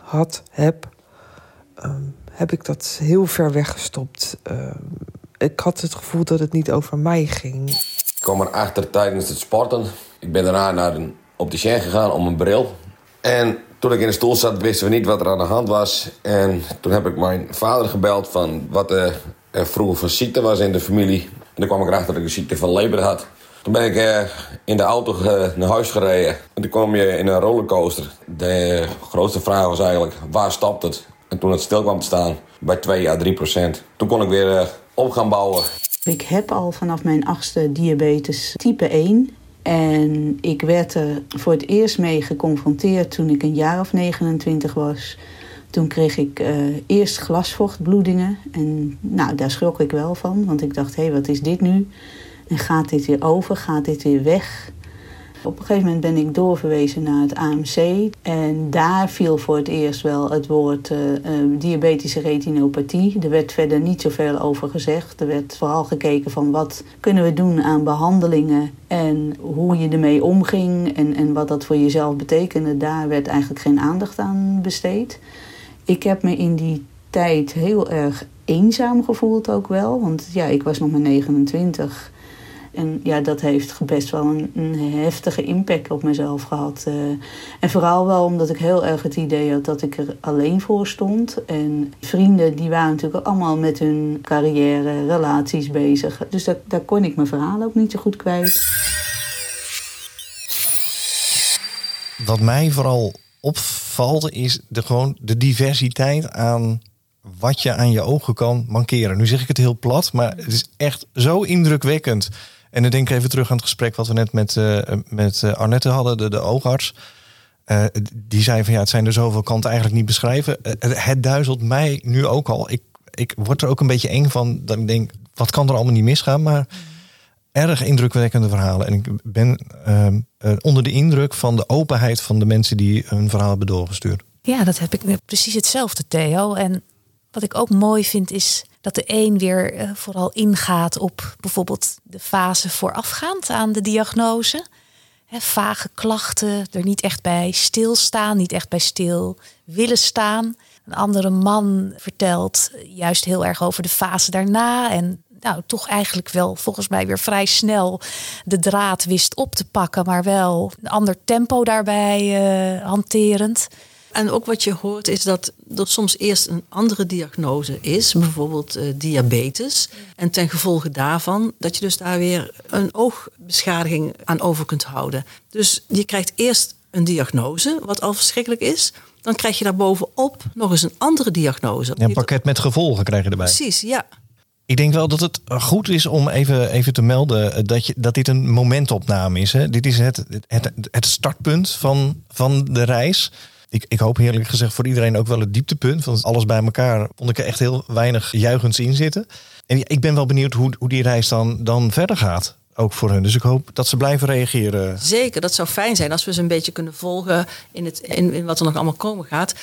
had, heb, um, heb ik dat heel ver weggestopt. Uh, ik had het gevoel dat het niet over mij ging. Ik kwam erachter tijdens het sporten. Ik ben daarna naar een opticien gegaan om een bril. En toen ik in de stoel zat, wisten we niet wat er aan de hand was. En toen heb ik mijn vader gebeld van wat er vroeger voor ziekte was in de familie. En toen kwam ik erachter dat ik een ziekte van Leber had. Toen ben ik eh, in de auto naar huis gereden. En toen kwam je in een rollercoaster. De grootste vraag was eigenlijk, waar stapt het? En toen het stil kwam te staan, bij 2 à 3 procent. Toen kon ik weer uh, op gaan bouwen. Ik heb al vanaf mijn achtste diabetes type 1. En ik werd er voor het eerst mee geconfronteerd toen ik een jaar of 29 was. Toen kreeg ik uh, eerst glasvochtbloedingen. En nou, daar schrok ik wel van, want ik dacht, hé, hey, wat is dit nu? En gaat dit weer over? Gaat dit weer weg? Op een gegeven moment ben ik doorverwezen naar het AMC. En daar viel voor het eerst wel het woord uh, uh, diabetische retinopathie. Er werd verder niet zoveel over gezegd. Er werd vooral gekeken van wat kunnen we doen aan behandelingen en hoe je ermee omging en, en wat dat voor jezelf betekende. Daar werd eigenlijk geen aandacht aan besteed. Ik heb me in die tijd heel erg eenzaam gevoeld ook wel. Want ja, ik was nog maar 29. En ja, dat heeft best wel een, heftige impact op mezelf gehad. Uh, en vooral wel omdat ik heel erg het idee had dat ik er alleen voor stond. En vrienden die waren natuurlijk allemaal met hun carrière, relaties bezig. Dus daar kon ik mijn verhaal ook niet zo goed kwijt. Wat mij vooral opvalt is de, gewoon de diversiteit aan wat je aan je ogen kan mankeren. Nu zeg ik het heel plat, maar het is echt zo indrukwekkend. En dan denk ik even terug aan het gesprek wat we net met, uh, met uh, Arnette hadden, de, de oogarts. Uh, die zei van ja, het zijn er zoveel kanten eigenlijk niet beschrijven. het duizelt mij nu ook al. Ik, ik word er ook een beetje eng van. Dat ik denk, wat kan er allemaal niet misgaan? Maar erg indrukwekkende verhalen. En ik ben ehm, onder de indruk van de openheid van de mensen die hun verhaal hebben doorgestuurd. Ja, dat heb ik precies hetzelfde, Theo. En wat ik ook mooi vind is dat de een weer uh, vooral ingaat op bijvoorbeeld de fase voorafgaand aan de diagnose. Vage klachten, er niet echt bij stilstaan, niet echt bij stil willen staan. Een andere man vertelt juist heel erg over de fase daarna. En nou, toch eigenlijk wel volgens mij weer vrij snel de draad wist op te pakken, maar wel een ander tempo daarbij uh, hanterend. En ook wat je hoort is dat er soms eerst een andere diagnose is, bijvoorbeeld uh, diabetes. En ten gevolge daarvan dat je dus daar weer een oogbeschadiging aan over kunt houden. Dus je krijgt eerst een diagnose, wat al verschrikkelijk is. Dan krijg je daar bovenop nog eens een andere diagnose. Ja, een pakket met gevolgen krijg je erbij. Precies, ja. Ik denk wel dat het goed is om even, even te melden dat, je, dat dit een momentopname is. Hè? Dit is het, het, het startpunt van, van de reis ik, ik hoop eerlijk gezegd voor iedereen ook wel het dieptepunt. Want alles bij elkaar vond ik er echt heel weinig juichends in zitten. En ik ben wel benieuwd hoe, hoe die reis dan, dan verder gaat. Ook voor hun. Dus ik hoop dat ze blijven reageren. Zeker, dat zou fijn zijn als we ze een beetje kunnen volgen in, het, in, wat er nog allemaal komen gaat.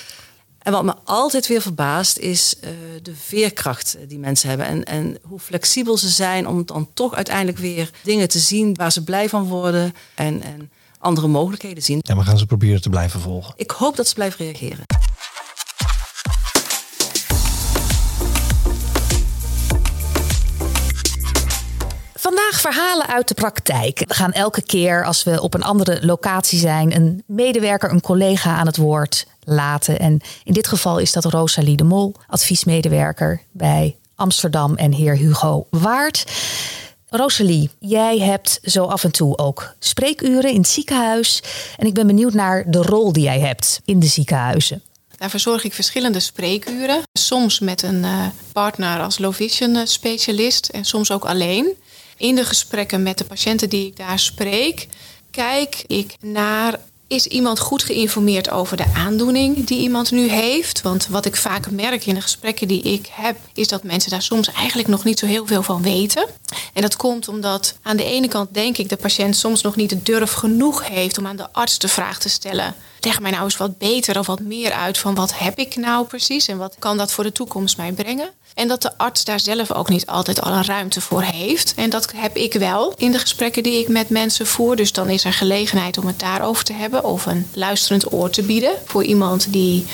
En wat me altijd weer verbaast is uh, de veerkracht die mensen hebben. En, en hoe flexibel ze zijn om dan toch uiteindelijk weer dingen te zien waar ze blij van worden. En, en andere mogelijkheden zien. En we gaan ze proberen te blijven volgen. Ik hoop dat ze blijven reageren. Vandaag verhalen uit de praktijk. We gaan elke keer als we op een andere locatie zijn, een medewerker, een collega aan het woord laten. En in dit geval is dat Rosalie de Mol, adviesmedewerker bij Amsterdam en heer Hugo Waard. Rosalie, jij hebt zo af en toe ook spreekuren in het ziekenhuis. En ik ben benieuwd naar de rol die jij hebt in de ziekenhuizen. Daar verzorg ik verschillende spreekuren. Soms met een eh, partner als low vision eh, specialist en soms ook alleen. In de gesprekken met de patiënten die ik daar spreek, kijk ik naar is iemand goed geïnformeerd over de aandoening die iemand nu heeft? Want wat ik vaak merk in de gesprekken die ik heb, is dat mensen daar soms eigenlijk nog niet zo heel veel van weten. En dat komt omdat aan de ene kant denk ik de patiënt soms nog niet de durf genoeg heeft om aan de arts de vraag te stellen: leg mij nou eens wat beter of wat meer uit van wat heb ik nou precies en wat kan dat voor de toekomst mij brengen. En dat de arts daar zelf ook niet altijd al een ruimte voor heeft. En dat heb ik wel in de gesprekken die ik met mensen voer. Dus dan is er gelegenheid om het daarover te hebben. Of een luisterend oor te bieden voor iemand die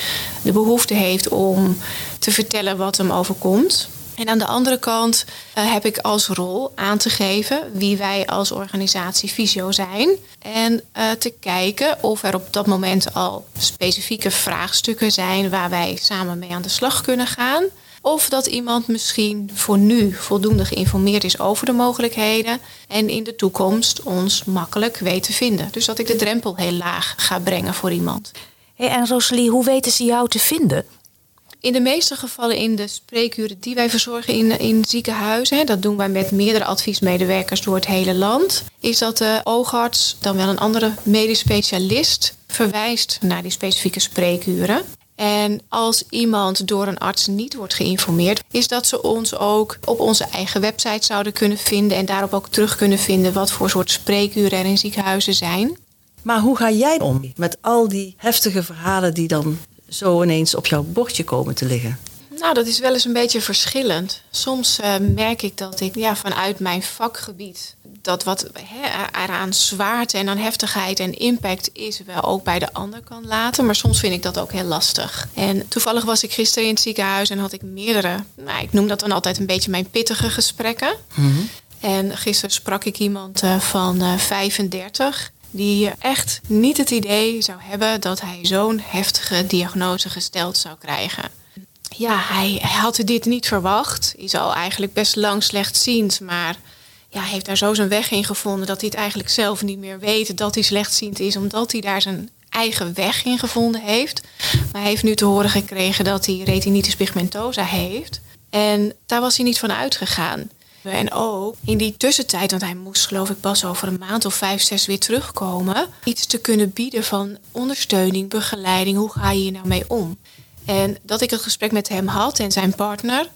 de behoefte heeft om te vertellen wat hem overkomt. En aan de andere kant uh, heb ik als rol aan te geven wie wij als organisatie Visio zijn. En uh, te kijken of er op dat moment al specifieke vraagstukken zijn waar wij samen mee aan de slag kunnen gaan. Of dat iemand misschien voor nu voldoende geïnformeerd is over de mogelijkheden en in de toekomst ons makkelijk weet te vinden. Dus dat ik de drempel heel laag ga brengen voor iemand. Hey, en Rosalie, hoe weten ze jou te vinden? In de meeste gevallen in de spreekuren die wij verzorgen in, in ziekenhuizen, dat doen wij met meerdere adviesmedewerkers door het hele land, is dat de oogarts, dan wel een andere medisch specialist, verwijst naar die specifieke spreekuren. En als iemand door een arts niet wordt geïnformeerd, is dat ze ons ook op onze eigen website zouden kunnen vinden en daarop ook terug kunnen vinden wat voor soort spreekuren er in ziekenhuizen zijn. Maar hoe ga jij om met al die heftige verhalen die dan zo ineens op jouw bordje komen te liggen? Nou, dat is wel eens een beetje verschillend. Soms uh, merk ik dat ik ja, vanuit mijn vakgebied dat wat he, eraan zwaarte en aan heftigheid en impact is, wel ook bij de ander kan laten. Maar soms vind ik dat ook heel lastig. En toevallig was ik gisteren in het ziekenhuis en had ik meerdere, nou, ik noem dat dan altijd een beetje mijn pittige gesprekken. Mm -hmm. En gisteren sprak ik iemand uh, van uh, 35 die echt niet het idee zou hebben dat hij zo'n heftige diagnose gesteld zou krijgen. Ja, hij, had dit niet verwacht. Is al eigenlijk best lang slechtziend, maar ja, hij heeft daar zo zijn weg in gevonden dat hij het eigenlijk zelf niet meer weet dat hij slechtziend is, omdat hij daar zijn eigen weg in gevonden heeft. Maar hij heeft nu te horen gekregen dat hij retinitis pigmentosa heeft. En daar was hij niet van uitgegaan. En ook in die tussentijd, want hij moest geloof ik pas over een maand of vijf, zes weer terugkomen, iets te kunnen bieden van ondersteuning, begeleiding. Hoe ga je hier nou mee om? En dat ik het gesprek met hem had en zijn partner,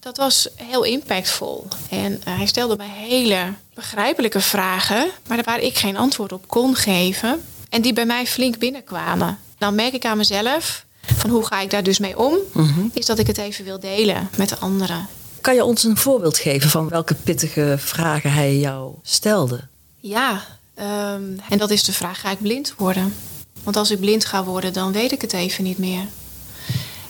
dat was heel impactvol. En uh, hij stelde mij hele begrijpelijke vragen, maar waar ik geen antwoord op kon geven. En die bij mij flink binnenkwamen. Dan merk ik aan mezelf, van hoe ga ik daar dus mee om, mm -hmm. is dat ik het even wil delen met de anderen. Kan je ons een voorbeeld geven van welke pittige vragen hij jou stelde? Ja, um, en dat is de vraag: ga ik blind worden? Want als ik blind ga worden, dan weet ik het even niet meer.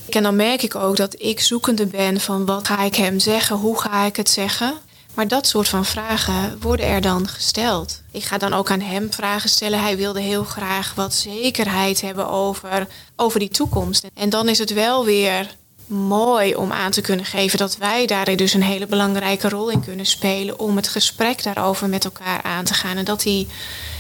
En dan merk ik ook dat ik zoekende ben van wat ga ik hem zeggen, hoe ga ik het zeggen. Maar dat soort van vragen worden er dan gesteld. Ik ga dan ook aan hem vragen stellen. Hij wilde heel graag wat zekerheid hebben over, over die toekomst. En dan is het wel weer mooi om aan te kunnen geven dat wij daarin dus een hele belangrijke rol in kunnen spelen om het gesprek daarover met elkaar aan te gaan. En dat hij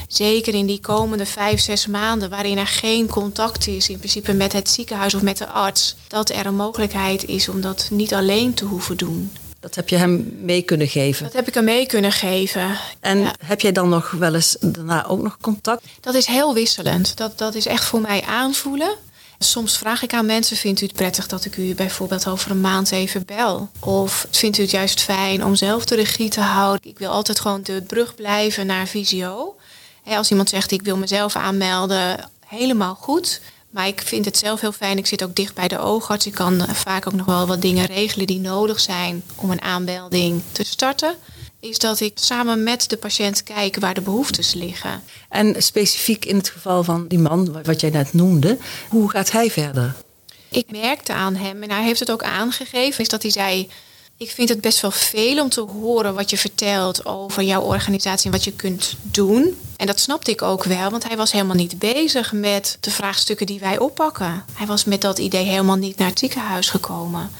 zeker in die komende vijf, zes maanden, waarin er geen contact is, in principe met het ziekenhuis of met de arts, dat er een mogelijkheid is om dat niet alleen te hoeven doen. Dat heb je hem mee kunnen geven? Dat heb ik hem mee kunnen geven. En ja. heb jij dan nog wel eens daarna ook nog contact? Dat is heel wisselend. Dat, dat is echt voor mij aanvoelen. Soms vraag ik aan mensen: vindt u het prettig dat ik u bijvoorbeeld over een maand even bel? Of vindt u het juist fijn om zelf de regie te houden? Ik wil altijd gewoon de brug blijven naar visio. Als iemand zegt: ik wil mezelf aanmelden, helemaal goed. Maar ik vind het zelf heel fijn. Ik zit ook dicht bij de oogarts. Ik kan vaak ook nog wel wat dingen regelen die nodig zijn om een aanmelding te starten is dat ik samen met de patiënt kijk waar de behoeftes liggen. En specifiek in het geval van die man, wat jij net noemde, hoe gaat hij verder? Ik merkte aan hem, en hij heeft het ook aangegeven, is dat hij zei: Ik vind het best wel veel om te horen wat je vertelt over jouw organisatie en wat je kunt doen. En dat snapte ik ook wel, want hij was helemaal niet bezig met de vraagstukken die wij oppakken. Hij was met dat idee helemaal niet naar het ziekenhuis gekomen.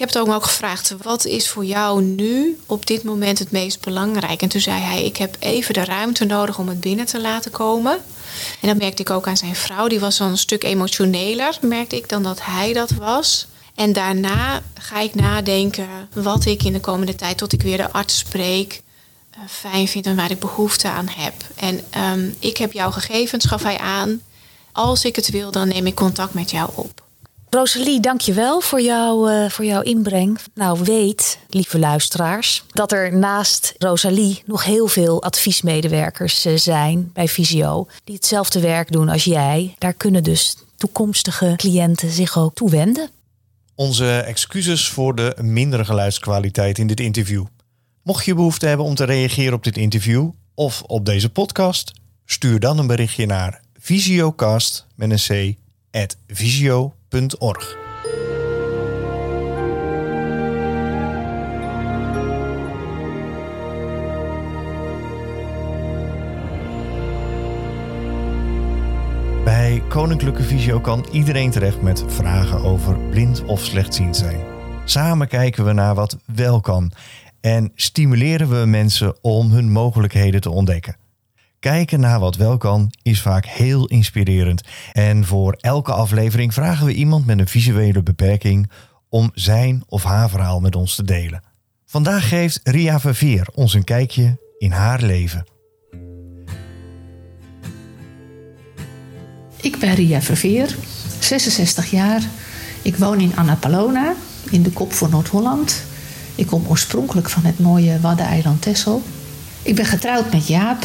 Ik heb het ook, gevraagd, wat is voor jou nu op dit moment het meest belangrijk? En toen zei hij, ik heb even de ruimte nodig om het binnen te laten komen. En dat merkte ik ook aan zijn vrouw, die was dan een stuk emotioneler, merkte ik, dan dat hij dat was. En daarna ga ik nadenken wat ik in de komende tijd, tot ik weer de arts spreek, fijn vind en waar ik behoefte aan heb. En um, ik heb jouw gegevens, gaf hij aan. Als ik het wil, dan neem ik contact met jou op. Rosalie, dankjewel voor, jou, uh, voor jouw inbreng. Nou, weet, lieve luisteraars, dat er naast Rosalie nog heel veel adviesmedewerkers uh, zijn bij Visio. Die hetzelfde werk doen als jij. Daar kunnen dus toekomstige cliënten zich ook toe wenden. Onze excuses voor de mindere geluidskwaliteit in dit interview. Mocht je behoefte hebben om te reageren op dit interview of op deze podcast, stuur dan een berichtje naar visiocast Bij Koninklijke Visio kan iedereen terecht met vragen over blind of slechtziend zijn. Samen kijken we naar wat wel kan en stimuleren we mensen om hun mogelijkheden te ontdekken. Kijken naar wat wel kan is vaak heel inspirerend. En voor elke aflevering vragen we iemand met een visuele beperking om zijn of haar verhaal met ons te delen. Vandaag geeft Ria Verveer ons een kijkje in haar leven. Ik ben Ria Verveer, 66 jaar. Ik woon in Annapolona, in de kop van Noord-Holland. Ik kom oorspronkelijk van het mooie Waddeneiland Texel. Ik ben getrouwd met Jaap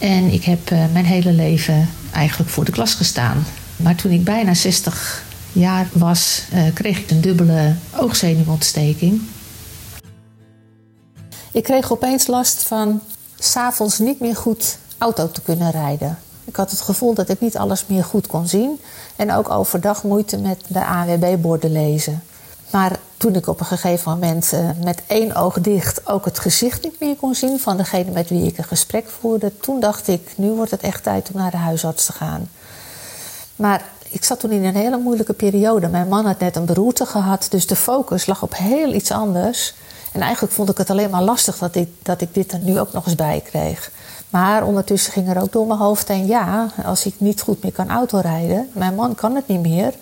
en ik heb uh, mijn hele leven eigenlijk voor de klas gestaan. Maar toen ik bijna 60 jaar was, uh, kreeg ik een dubbele oogzenuwontsteking. Ik kreeg opeens last van s'avonds niet meer goed auto te kunnen rijden. Ik had het gevoel dat ik niet alles meer goed kon zien. En ook overdag moeite met de AWB-borden lezen. Maar toen ik op een gegeven moment uh, met één oog dicht ook het gezicht niet meer kon zien van degene met wie ik een gesprek voerde, toen dacht ik, nu wordt het echt tijd om naar de huisarts te gaan. Maar ik zat toen in een hele moeilijke periode. Mijn man had net een beroerte gehad, dus de focus lag op heel iets anders. En eigenlijk vond ik het alleen maar lastig dat ik, dat ik dit er nu ook nog eens bij kreeg. Maar ondertussen ging er ook door mijn hoofd heen: ja, als ik niet goed meer kan autorijden, mijn man kan het niet meer.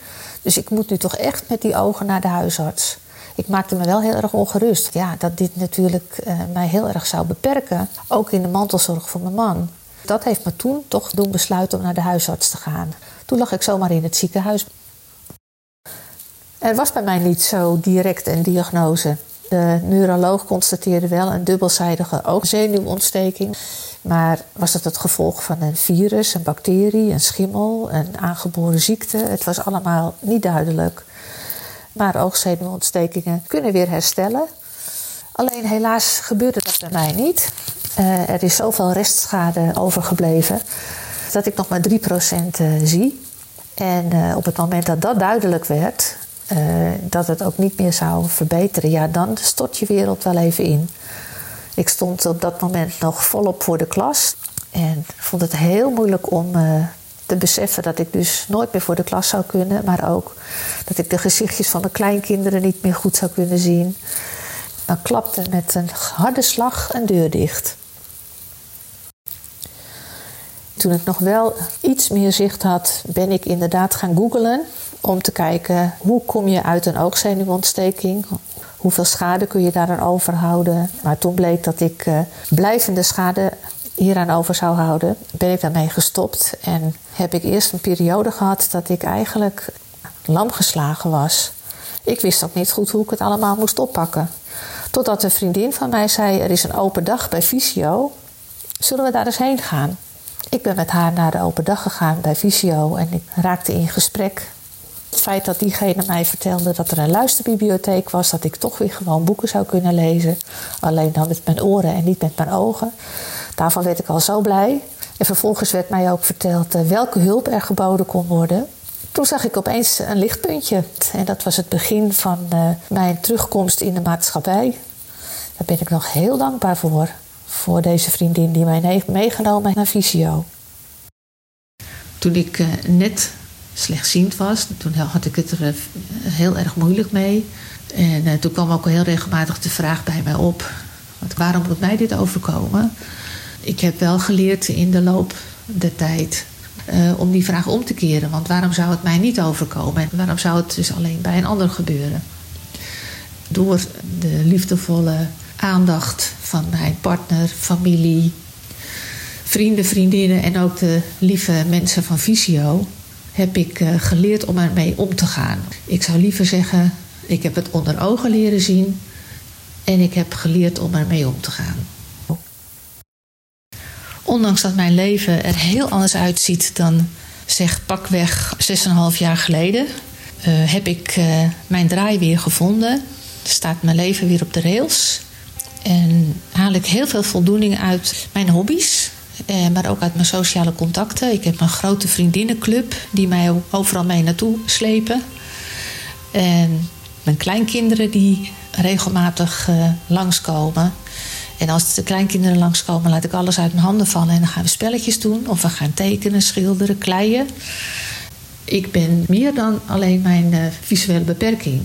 Dus ik moet nu toch echt met die ogen naar de huisarts. Ik maakte me wel heel erg ongerust. Ja, dat dit natuurlijk uh, mij heel erg zou beperken. Ook in de mantelzorg voor mijn man. Dat heeft me toen toch doen besluiten om naar de huisarts te gaan. Toen lag ik zomaar in het ziekenhuis. Er was bij mij niet zo direct een diagnose. De neuroloog constateerde wel een dubbelzijdige oogzenuwontsteking. Maar was het het gevolg van een virus, een bacterie, een schimmel, een aangeboren ziekte? Het was allemaal niet duidelijk. Maar oogzenuwontstekingen kunnen weer herstellen. Alleen helaas gebeurde dat bij mij niet. Uh, er is zoveel restschade overgebleven dat ik nog maar 3% uh, zie. En uh, op het moment dat dat duidelijk werd, dat het ook niet meer zou verbeteren, ja, dan stort je wereld wel even in. Ik stond op dat moment nog volop voor de klas en vond het heel moeilijk om uh, te beseffen dat ik dus nooit meer voor de klas zou kunnen, maar ook dat ik de gezichtjes van de kleinkinderen niet meer goed zou kunnen zien. Dan klapte met een harde slag een deur dicht. Toen ik nog wel iets meer zicht had, ben ik inderdaad gaan googlen om te kijken hoe kom je uit een oogzenuwontsteking. Hoeveel schade kun je daaraan overhouden? Maar toen bleek dat ik uh, blijvende schade hieraan over zou houden. Ben ik daarmee gestopt en heb ik eerst een periode gehad dat ik eigenlijk lam geslagen was. Ik wist ook niet goed hoe ik het allemaal moest oppakken. Totdat een vriendin van mij zei: Er is een open dag bij Visio. Zullen we daar eens heen gaan? Ik ben met haar naar de open dag gegaan bij Visio en ik raakte in gesprek. Het feit dat diegene mij vertelde dat er een luisterbibliotheek was, dat ik toch weer gewoon boeken zou kunnen lezen. Alleen dan met mijn oren en niet met mijn ogen. Daarvan werd ik al zo blij. En vervolgens werd mij ook verteld uh, welke hulp er geboden kon worden. Toen zag ik opeens een lichtpuntje. En dat was het begin van uh, mijn terugkomst in de maatschappij. Daar ben ik nog heel dankbaar voor. Voor deze vriendin die mij heeft meegenomen naar Visio. Toen ik uh, net slechtziend was, toen had ik het er heel erg moeilijk mee. En toen kwam ook heel regelmatig de vraag bij mij op: want waarom moet mij dit overkomen? Ik heb wel geleerd in de loop der tijd uh, om die vraag om te keren. Want waarom zou het mij niet overkomen? En waarom zou het dus alleen bij een ander gebeuren? Door de liefdevolle aandacht van mijn partner, familie, vrienden, vriendinnen en ook de lieve mensen van Visio heb ik eh, geleerd om ermee om te gaan. Ik zou liever zeggen, ik heb het onder ogen leren zien en ik heb geleerd om ermee om te gaan. Ondanks dat mijn leven er heel anders uitziet dan zeg pakweg 6,5 jaar geleden, eh, heb ik uh, mijn draai weer gevonden. Staat mijn leven weer op de rails. En haal ik heel veel voldoening uit mijn hobby's. Eh, maar ook uit mijn sociale contacten. Ik heb een grote vriendinnenclub die mij overal mee naartoe slepen. En mijn kleinkinderen die regelmatig uh, langskomen. En als de kleinkinderen langskomen, laat ik alles uit mijn handen vallen. En dan gaan we spelletjes doen. Of we gaan tekenen, schilderen, kleien. Ik ben meer dan alleen mijn uh, visuele beperking.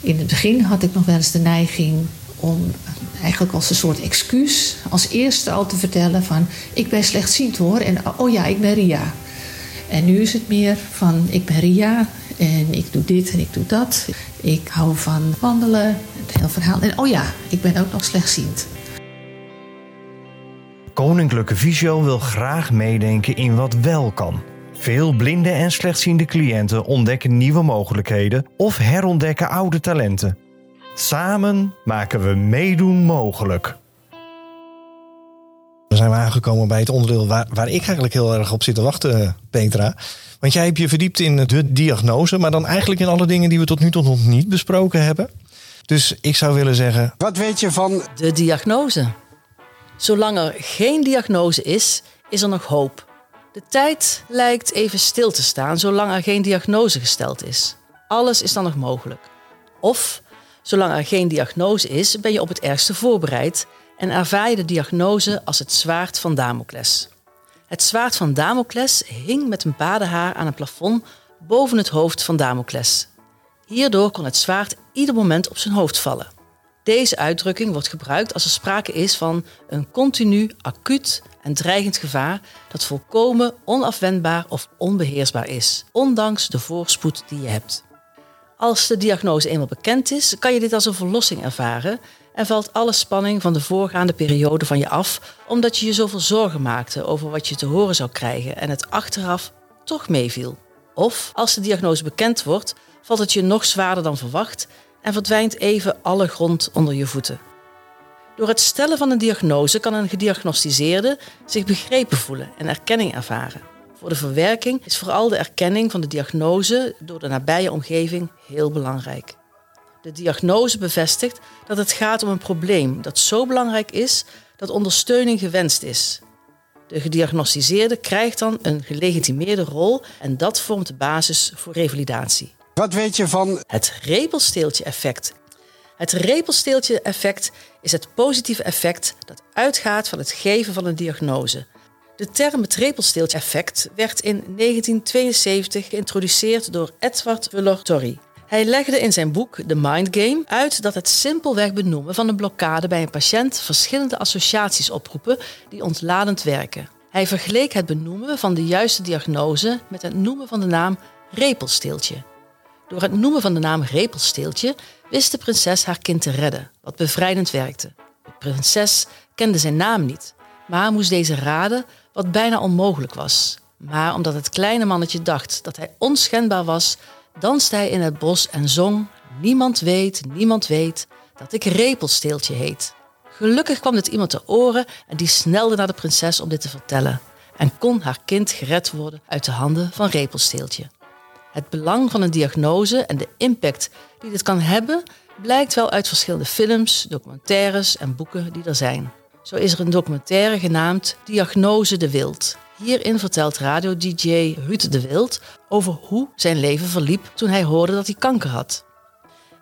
In het begin had ik nog wel eens de neiging om eigenlijk als een soort excuus als eerste al te vertellen van ik ben slechtziend hoor en oh ja, ik ben Ria. En nu is het meer van ik ben Ria en ik doe dit en ik doe dat. Ik hou van wandelen, het hele verhaal. En oh ja, ik ben ook nog slechtziend. Koninklijke Visio wil graag meedenken in wat wel kan. Veel blinde en slechtziende cliënten ontdekken nieuwe mogelijkheden of herontdekken oude talenten. Samen maken we meedoen mogelijk. Dan zijn we aangekomen bij het onderdeel waar, waar ik eigenlijk heel erg op zit te wachten, Petra. Want jij hebt je verdiept in de diagnose, maar dan eigenlijk in alle dingen die we tot nu toe nog niet besproken hebben. Dus ik zou willen zeggen. Wat weet je van de diagnose? Zolang er geen diagnose is, is er nog hoop. De tijd lijkt even stil te staan zolang er geen diagnose gesteld is. Alles is dan nog mogelijk. Of Zolang er geen diagnose is, ben je op het ergste voorbereid en ervaar je de diagnose als het zwaard van Damocles. Het zwaard van Damocles hing met een padenhaar aan een plafond boven het hoofd van Damocles. Hierdoor kon het zwaard ieder moment op zijn hoofd vallen. Deze uitdrukking wordt gebruikt als er sprake is van een continu, acuut en dreigend gevaar dat volkomen onafwendbaar of onbeheersbaar is, ondanks de voorspoed die je hebt. Als de diagnose eenmaal bekend is, kan je dit als een verlossing ervaren en valt alle spanning van de voorgaande periode van je af, omdat je je zoveel zorgen maakte over wat je te horen zou krijgen en het achteraf toch meeviel. Of als de diagnose bekend wordt, valt het je nog zwaarder dan verwacht en verdwijnt even alle grond onder je voeten. Door het stellen van een diagnose kan een gediagnosticeerde zich begrepen voelen en erkenning ervaren. Voor de verwerking is vooral de erkenning van de diagnose door de nabije omgeving heel belangrijk. De diagnose bevestigt dat het gaat om een probleem dat zo belangrijk is dat ondersteuning gewenst is. De gediagnosticeerde krijgt dan een gelegitimeerde rol en dat vormt de basis voor revalidatie. Wat weet je van het repelsteeltje-effect? Het repelsteeltje-effect is het positieve effect dat uitgaat van het geven van een diagnose. De term het repelsteeltje-effect werd in 1972 geïntroduceerd door Edward Wuller Torrey. Hij legde in zijn boek The Mind Game uit dat het simpelweg benoemen van een blokkade bij een patiënt verschillende associaties oproepen die ontladend werken. Hij vergeleek het benoemen van de juiste diagnose met het noemen van de naam repelsteeltje. Door het noemen van de naam repelsteeltje wist de prinses haar kind te redden, wat bevrijdend werkte. De prinses kende zijn naam niet, maar moest deze raden wat bijna onmogelijk was. Maar omdat het kleine mannetje dacht dat hij onschendbaar was, danste hij in het bos en zong: Niemand weet, niemand weet dat ik Repelsteeltje heet. Gelukkig kwam dit iemand ter oren en die snelde naar de prinses om dit te vertellen. En kon haar kind gered worden uit de handen van Repelsteeltje. Het belang van een diagnose en de impact die dit kan hebben, blijkt wel uit verschillende films, documentaires en boeken die er zijn. Zo is er een documentaire genaamd Diagnose de Wild. Hierin vertelt radio-dj Ruud de Wild over hoe zijn leven verliep toen hij hoorde dat hij kanker had.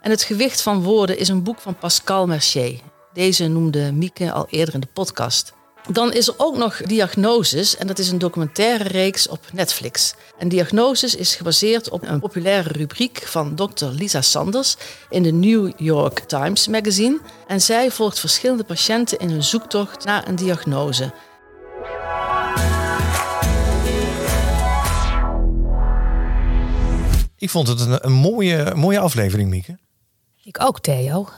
En Het Gewicht van Woorden is een boek van Pascal Mercier. Deze noemde Mieke al eerder in de podcast. Dan is er ook nog Diagnoses en dat is een documentaire reeks op Netflix. En Diagnoses is gebaseerd op een populaire rubriek van Dr. Lisa Sanders in de New York Times magazine. En zij volgt verschillende patiënten in hun zoektocht naar een diagnose. Ik vond het een, een mooie, mooie aflevering, Mieke. Ik ook, Theo.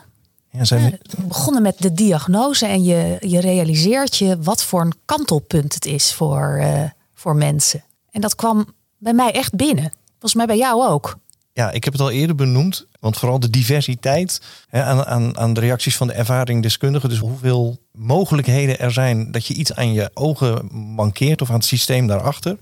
Ja, zijn... We begonnen met de diagnose en je, je realiseert je wat voor een kantelpunt het is voor, uh, voor mensen. En dat kwam bij mij echt binnen. Volgens mij bij jou ook. Ja, ik heb het al eerder benoemd. Want vooral de diversiteit hè, aan, aan, aan de reacties van de ervaringdeskundigen. Dus hoeveel mogelijkheden er zijn dat je iets aan je ogen mankeert of aan het systeem daarachter.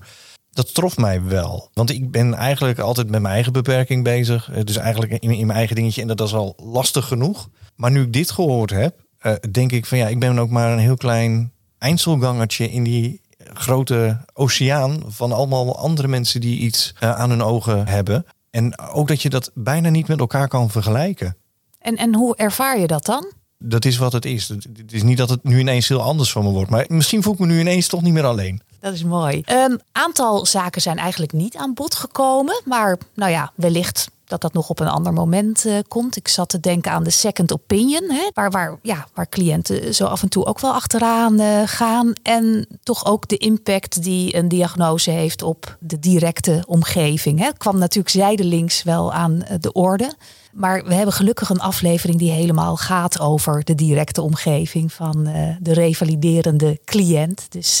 Dat trof mij wel. Want ik ben eigenlijk altijd met mijn eigen beperking bezig. Eh, Dus eigenlijk in, in mijn eigen dingetje. En dat is al lastig genoeg. Maar nu ik dit gehoord heb, eh, denk ik van ja, ik ben ook maar een heel klein eindselgangertje in die grote oceaan van allemaal andere mensen die iets eh, aan hun ogen hebben. En ook dat je dat bijna niet met elkaar kan vergelijken. En, en hoe ervaar je dat dan? Dat is wat het is. Het is niet dat het nu ineens heel anders van me wordt. Maar misschien voel ik me nu ineens toch niet meer alleen. Dat is mooi. Een aantal zaken zijn eigenlijk niet aan bod gekomen. Maar nou ja, wellicht dat dat nog op een ander moment eh, komt. Ik zat te denken aan de second opinion. Hè, waar, waar, ja, waar cliënten zo af en toe ook wel achteraan eh, gaan. En toch ook de impact die een diagnose heeft op de directe omgeving. Hè. Het kwam natuurlijk zijdelings wel aan eh, de orde. Maar we hebben gelukkig een aflevering die helemaal gaat over de directe omgeving van de revaliderende cliënt. Dus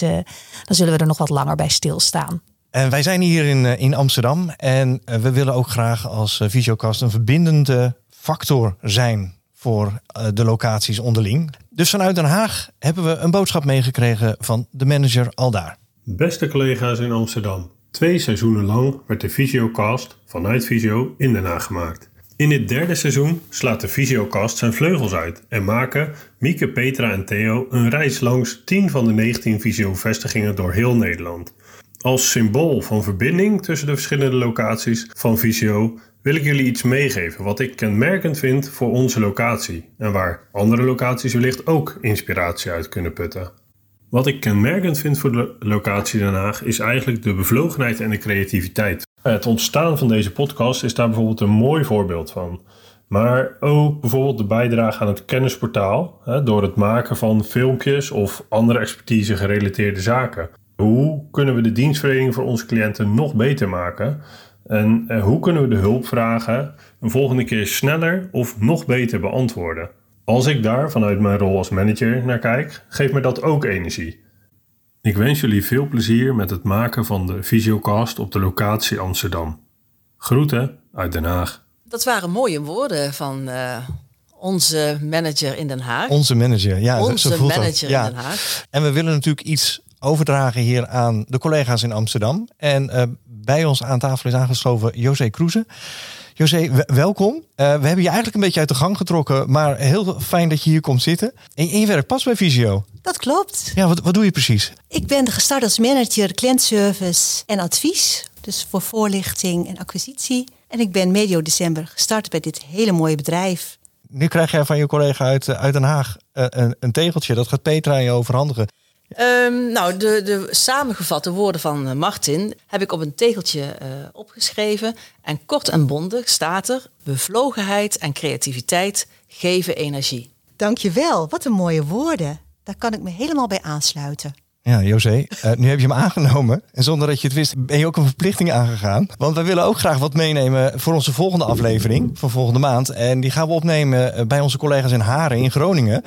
dan zullen we er nog wat langer bij stilstaan. Wij zijn hier in, eh, in Amsterdam. En eh, we willen ook graag als eh, Visiocast een verbindende factor zijn voor de locaties onderling. Dus vanuit Den Haag hebben we een boodschap meegekregen van de manager aldaar. Beste collega's in Amsterdam. Twee seizoenen lang werd de Visiocast vanuit Visio in Den Haag gemaakt. In dit derde seizoen slaat de Visiocast zijn vleugels uit en maken Mieke, Petra en Theo een reis langs 10 van de 19 Visio-vestigingen door heel Nederland. Als symbool van verbinding tussen de verschillende locaties van Visio wil ik jullie iets meegeven wat ik kenmerkend vind voor onze locatie en waar andere locaties wellicht ook inspiratie uit kunnen putten. Wat ik kenmerkend vind voor de locatie Den Haag is eigenlijk de bevlogenheid en de creativiteit. Het ontstaan van deze podcast is daar bijvoorbeeld een mooi voorbeeld van. Maar ook bijvoorbeeld de bijdrage aan het kennisportaal hè, door het maken van filmpjes of andere expertise gerelateerde zaken. Hoe kunnen we de dienstverlening voor onze cliënten nog beter maken? En eh, hoe kunnen we de hulpvragen een volgende keer sneller of nog beter beantwoorden? Als ik daar vanuit mijn rol als manager naar kijk, geeft me dat ook energie. Ik wens jullie veel plezier met het maken van de Visiocast op de locatie Amsterdam. Groeten uit Den Haag. Dat waren mooie woorden van eh, onze manager in Den Haag. Onze manager, ja. Onze zo voelt dat. manager Ja. in Den Haag. En we willen natuurlijk iets overdragen hier aan de collega's in Amsterdam. En eh, bij ons aan tafel is aangeschoven José Kroeze. José, welkom. Eh, we hebben je eigenlijk een beetje uit de gang getrokken, maar heel fijn dat je hier komt zitten. En, je werkt pas bij Visio. Dat klopt. Ja, wat, wat doe je precies? Ik ben gestart als manager cliëntservice en advies. Dus voor voorlichting en acquisitie. En ik ben medio december gestart bij dit hele mooie bedrijf. Nu krijg jij van je collega uit, eh, uit Den Haag een, een tegeltje. Dat gaat Petra aan je overhandigen. Ehm, nou, de, de samengevatte woorden van eh, Martin heb ik op een tegeltje eh, opgeschreven. En kort en bondig staat er: bevlogenheid en creativiteit geven energie. Dankjewel, wat een mooie woorden. Daar kan ik me helemaal bij aansluiten. Ja, José, eh, nu heb je hem aangenomen. En zonder dat je het wist, ben je ook een verplichting aangegaan. Want wij willen ook graag wat meenemen voor onze volgende aflevering van volgende maand. En die gaan we opnemen eh, bij onze collega's in Haren in Groningen.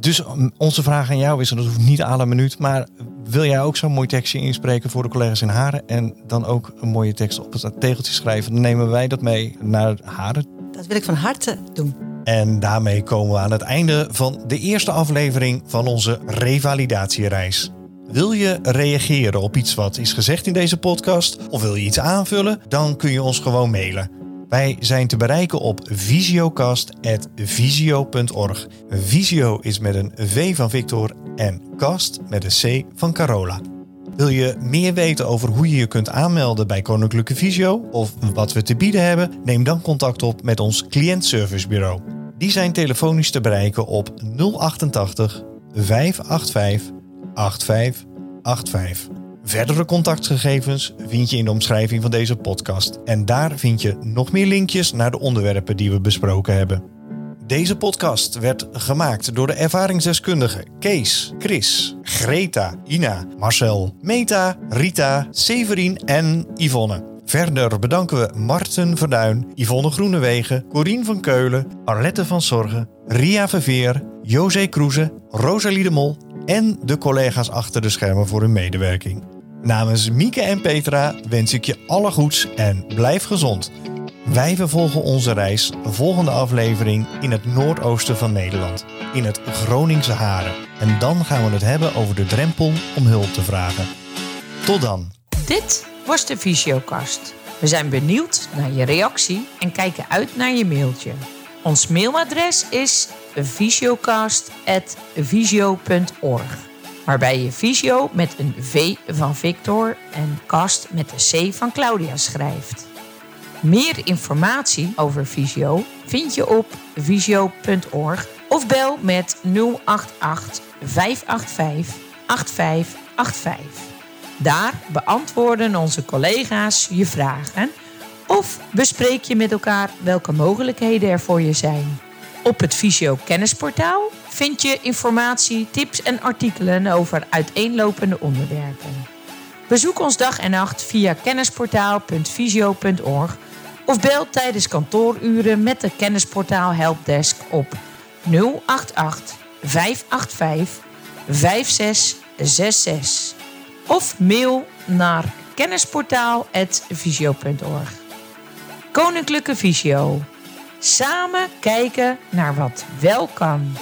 Dus mm, onze vraag aan jou is, en dat hoeft niet à la minuut, maar wil jij ook zo'n mooi tekstje inspreken voor de collega's in Haren? En dan ook een mooie tekst op het tegeltje schrijven. Dan nemen wij dat mee naar Haren. Dat wil ik van harte doen. En daarmee komen we aan het einde van de eerste aflevering van onze revalidatiereis. Wil je reageren op iets wat is gezegd in deze podcast of wil je iets aanvullen? Dan kun je ons gewoon mailen. Wij zijn te bereiken op visiocast.visio.org. Visio is met een V van Victor en cast met een C van Carola. Wil je meer weten over hoe je je kunt aanmelden bij Koninklijke Visio of wat we te bieden hebben? Neem dan contact op met ons cliëntservicebureau. Die zijn telefonisch te bereiken op 088 585 8585. Verdere contactgegevens vind je in de omschrijving van deze podcast. En daar vind je nog meer linkjes naar de onderwerpen die we besproken hebben. Deze podcast werd gemaakt door de ervaringsdeskundigen Kees, Chris, Greta, Ina, Marcel, Meta, Rita, Severin en Yvonne. Verder bedanken we Marten Verduin, Yvonne Groenewegen, Corien van Keulen, Arlette van Zorgen, Ria Verveer, José Kroeze, Rosalie de Mol en de collega's achter de schermen voor hun medewerking. Namens Mieke en Petra wens ik je alle goeds en blijf gezond. Wij vervolgen onze reis, volgende aflevering, in het noordoosten van Nederland, in het Groningse Haren. En dan gaan we het hebben over de drempel om hulp te vragen. Tot dan. Dit was de Visiokast. We zijn benieuwd naar je reactie en kijken uit naar je mailtje. Ons mailadres is visiocast.visio.org waarbij je visio met een V van Victor en cast met een C van Claudia schrijft. Meer informatie over Visio vind je op visio.org of bel met 088 585 8585. Daar beantwoorden onze collega's je vragen of bespreek je met elkaar welke mogelijkheden er voor je zijn. Op het Visio Kennisportaal vind je informatie, tips en artikelen over uiteenlopende onderwerpen. Bezoek ons dag en nacht via kennisportaal.visio.org of bel tijdens kantooruren met de Kennisportaal Helpdesk op 088 585 5666 of mail naar kennisportaal.visio.org. Koninklijke Visio. Samen kijken naar wat wel kan.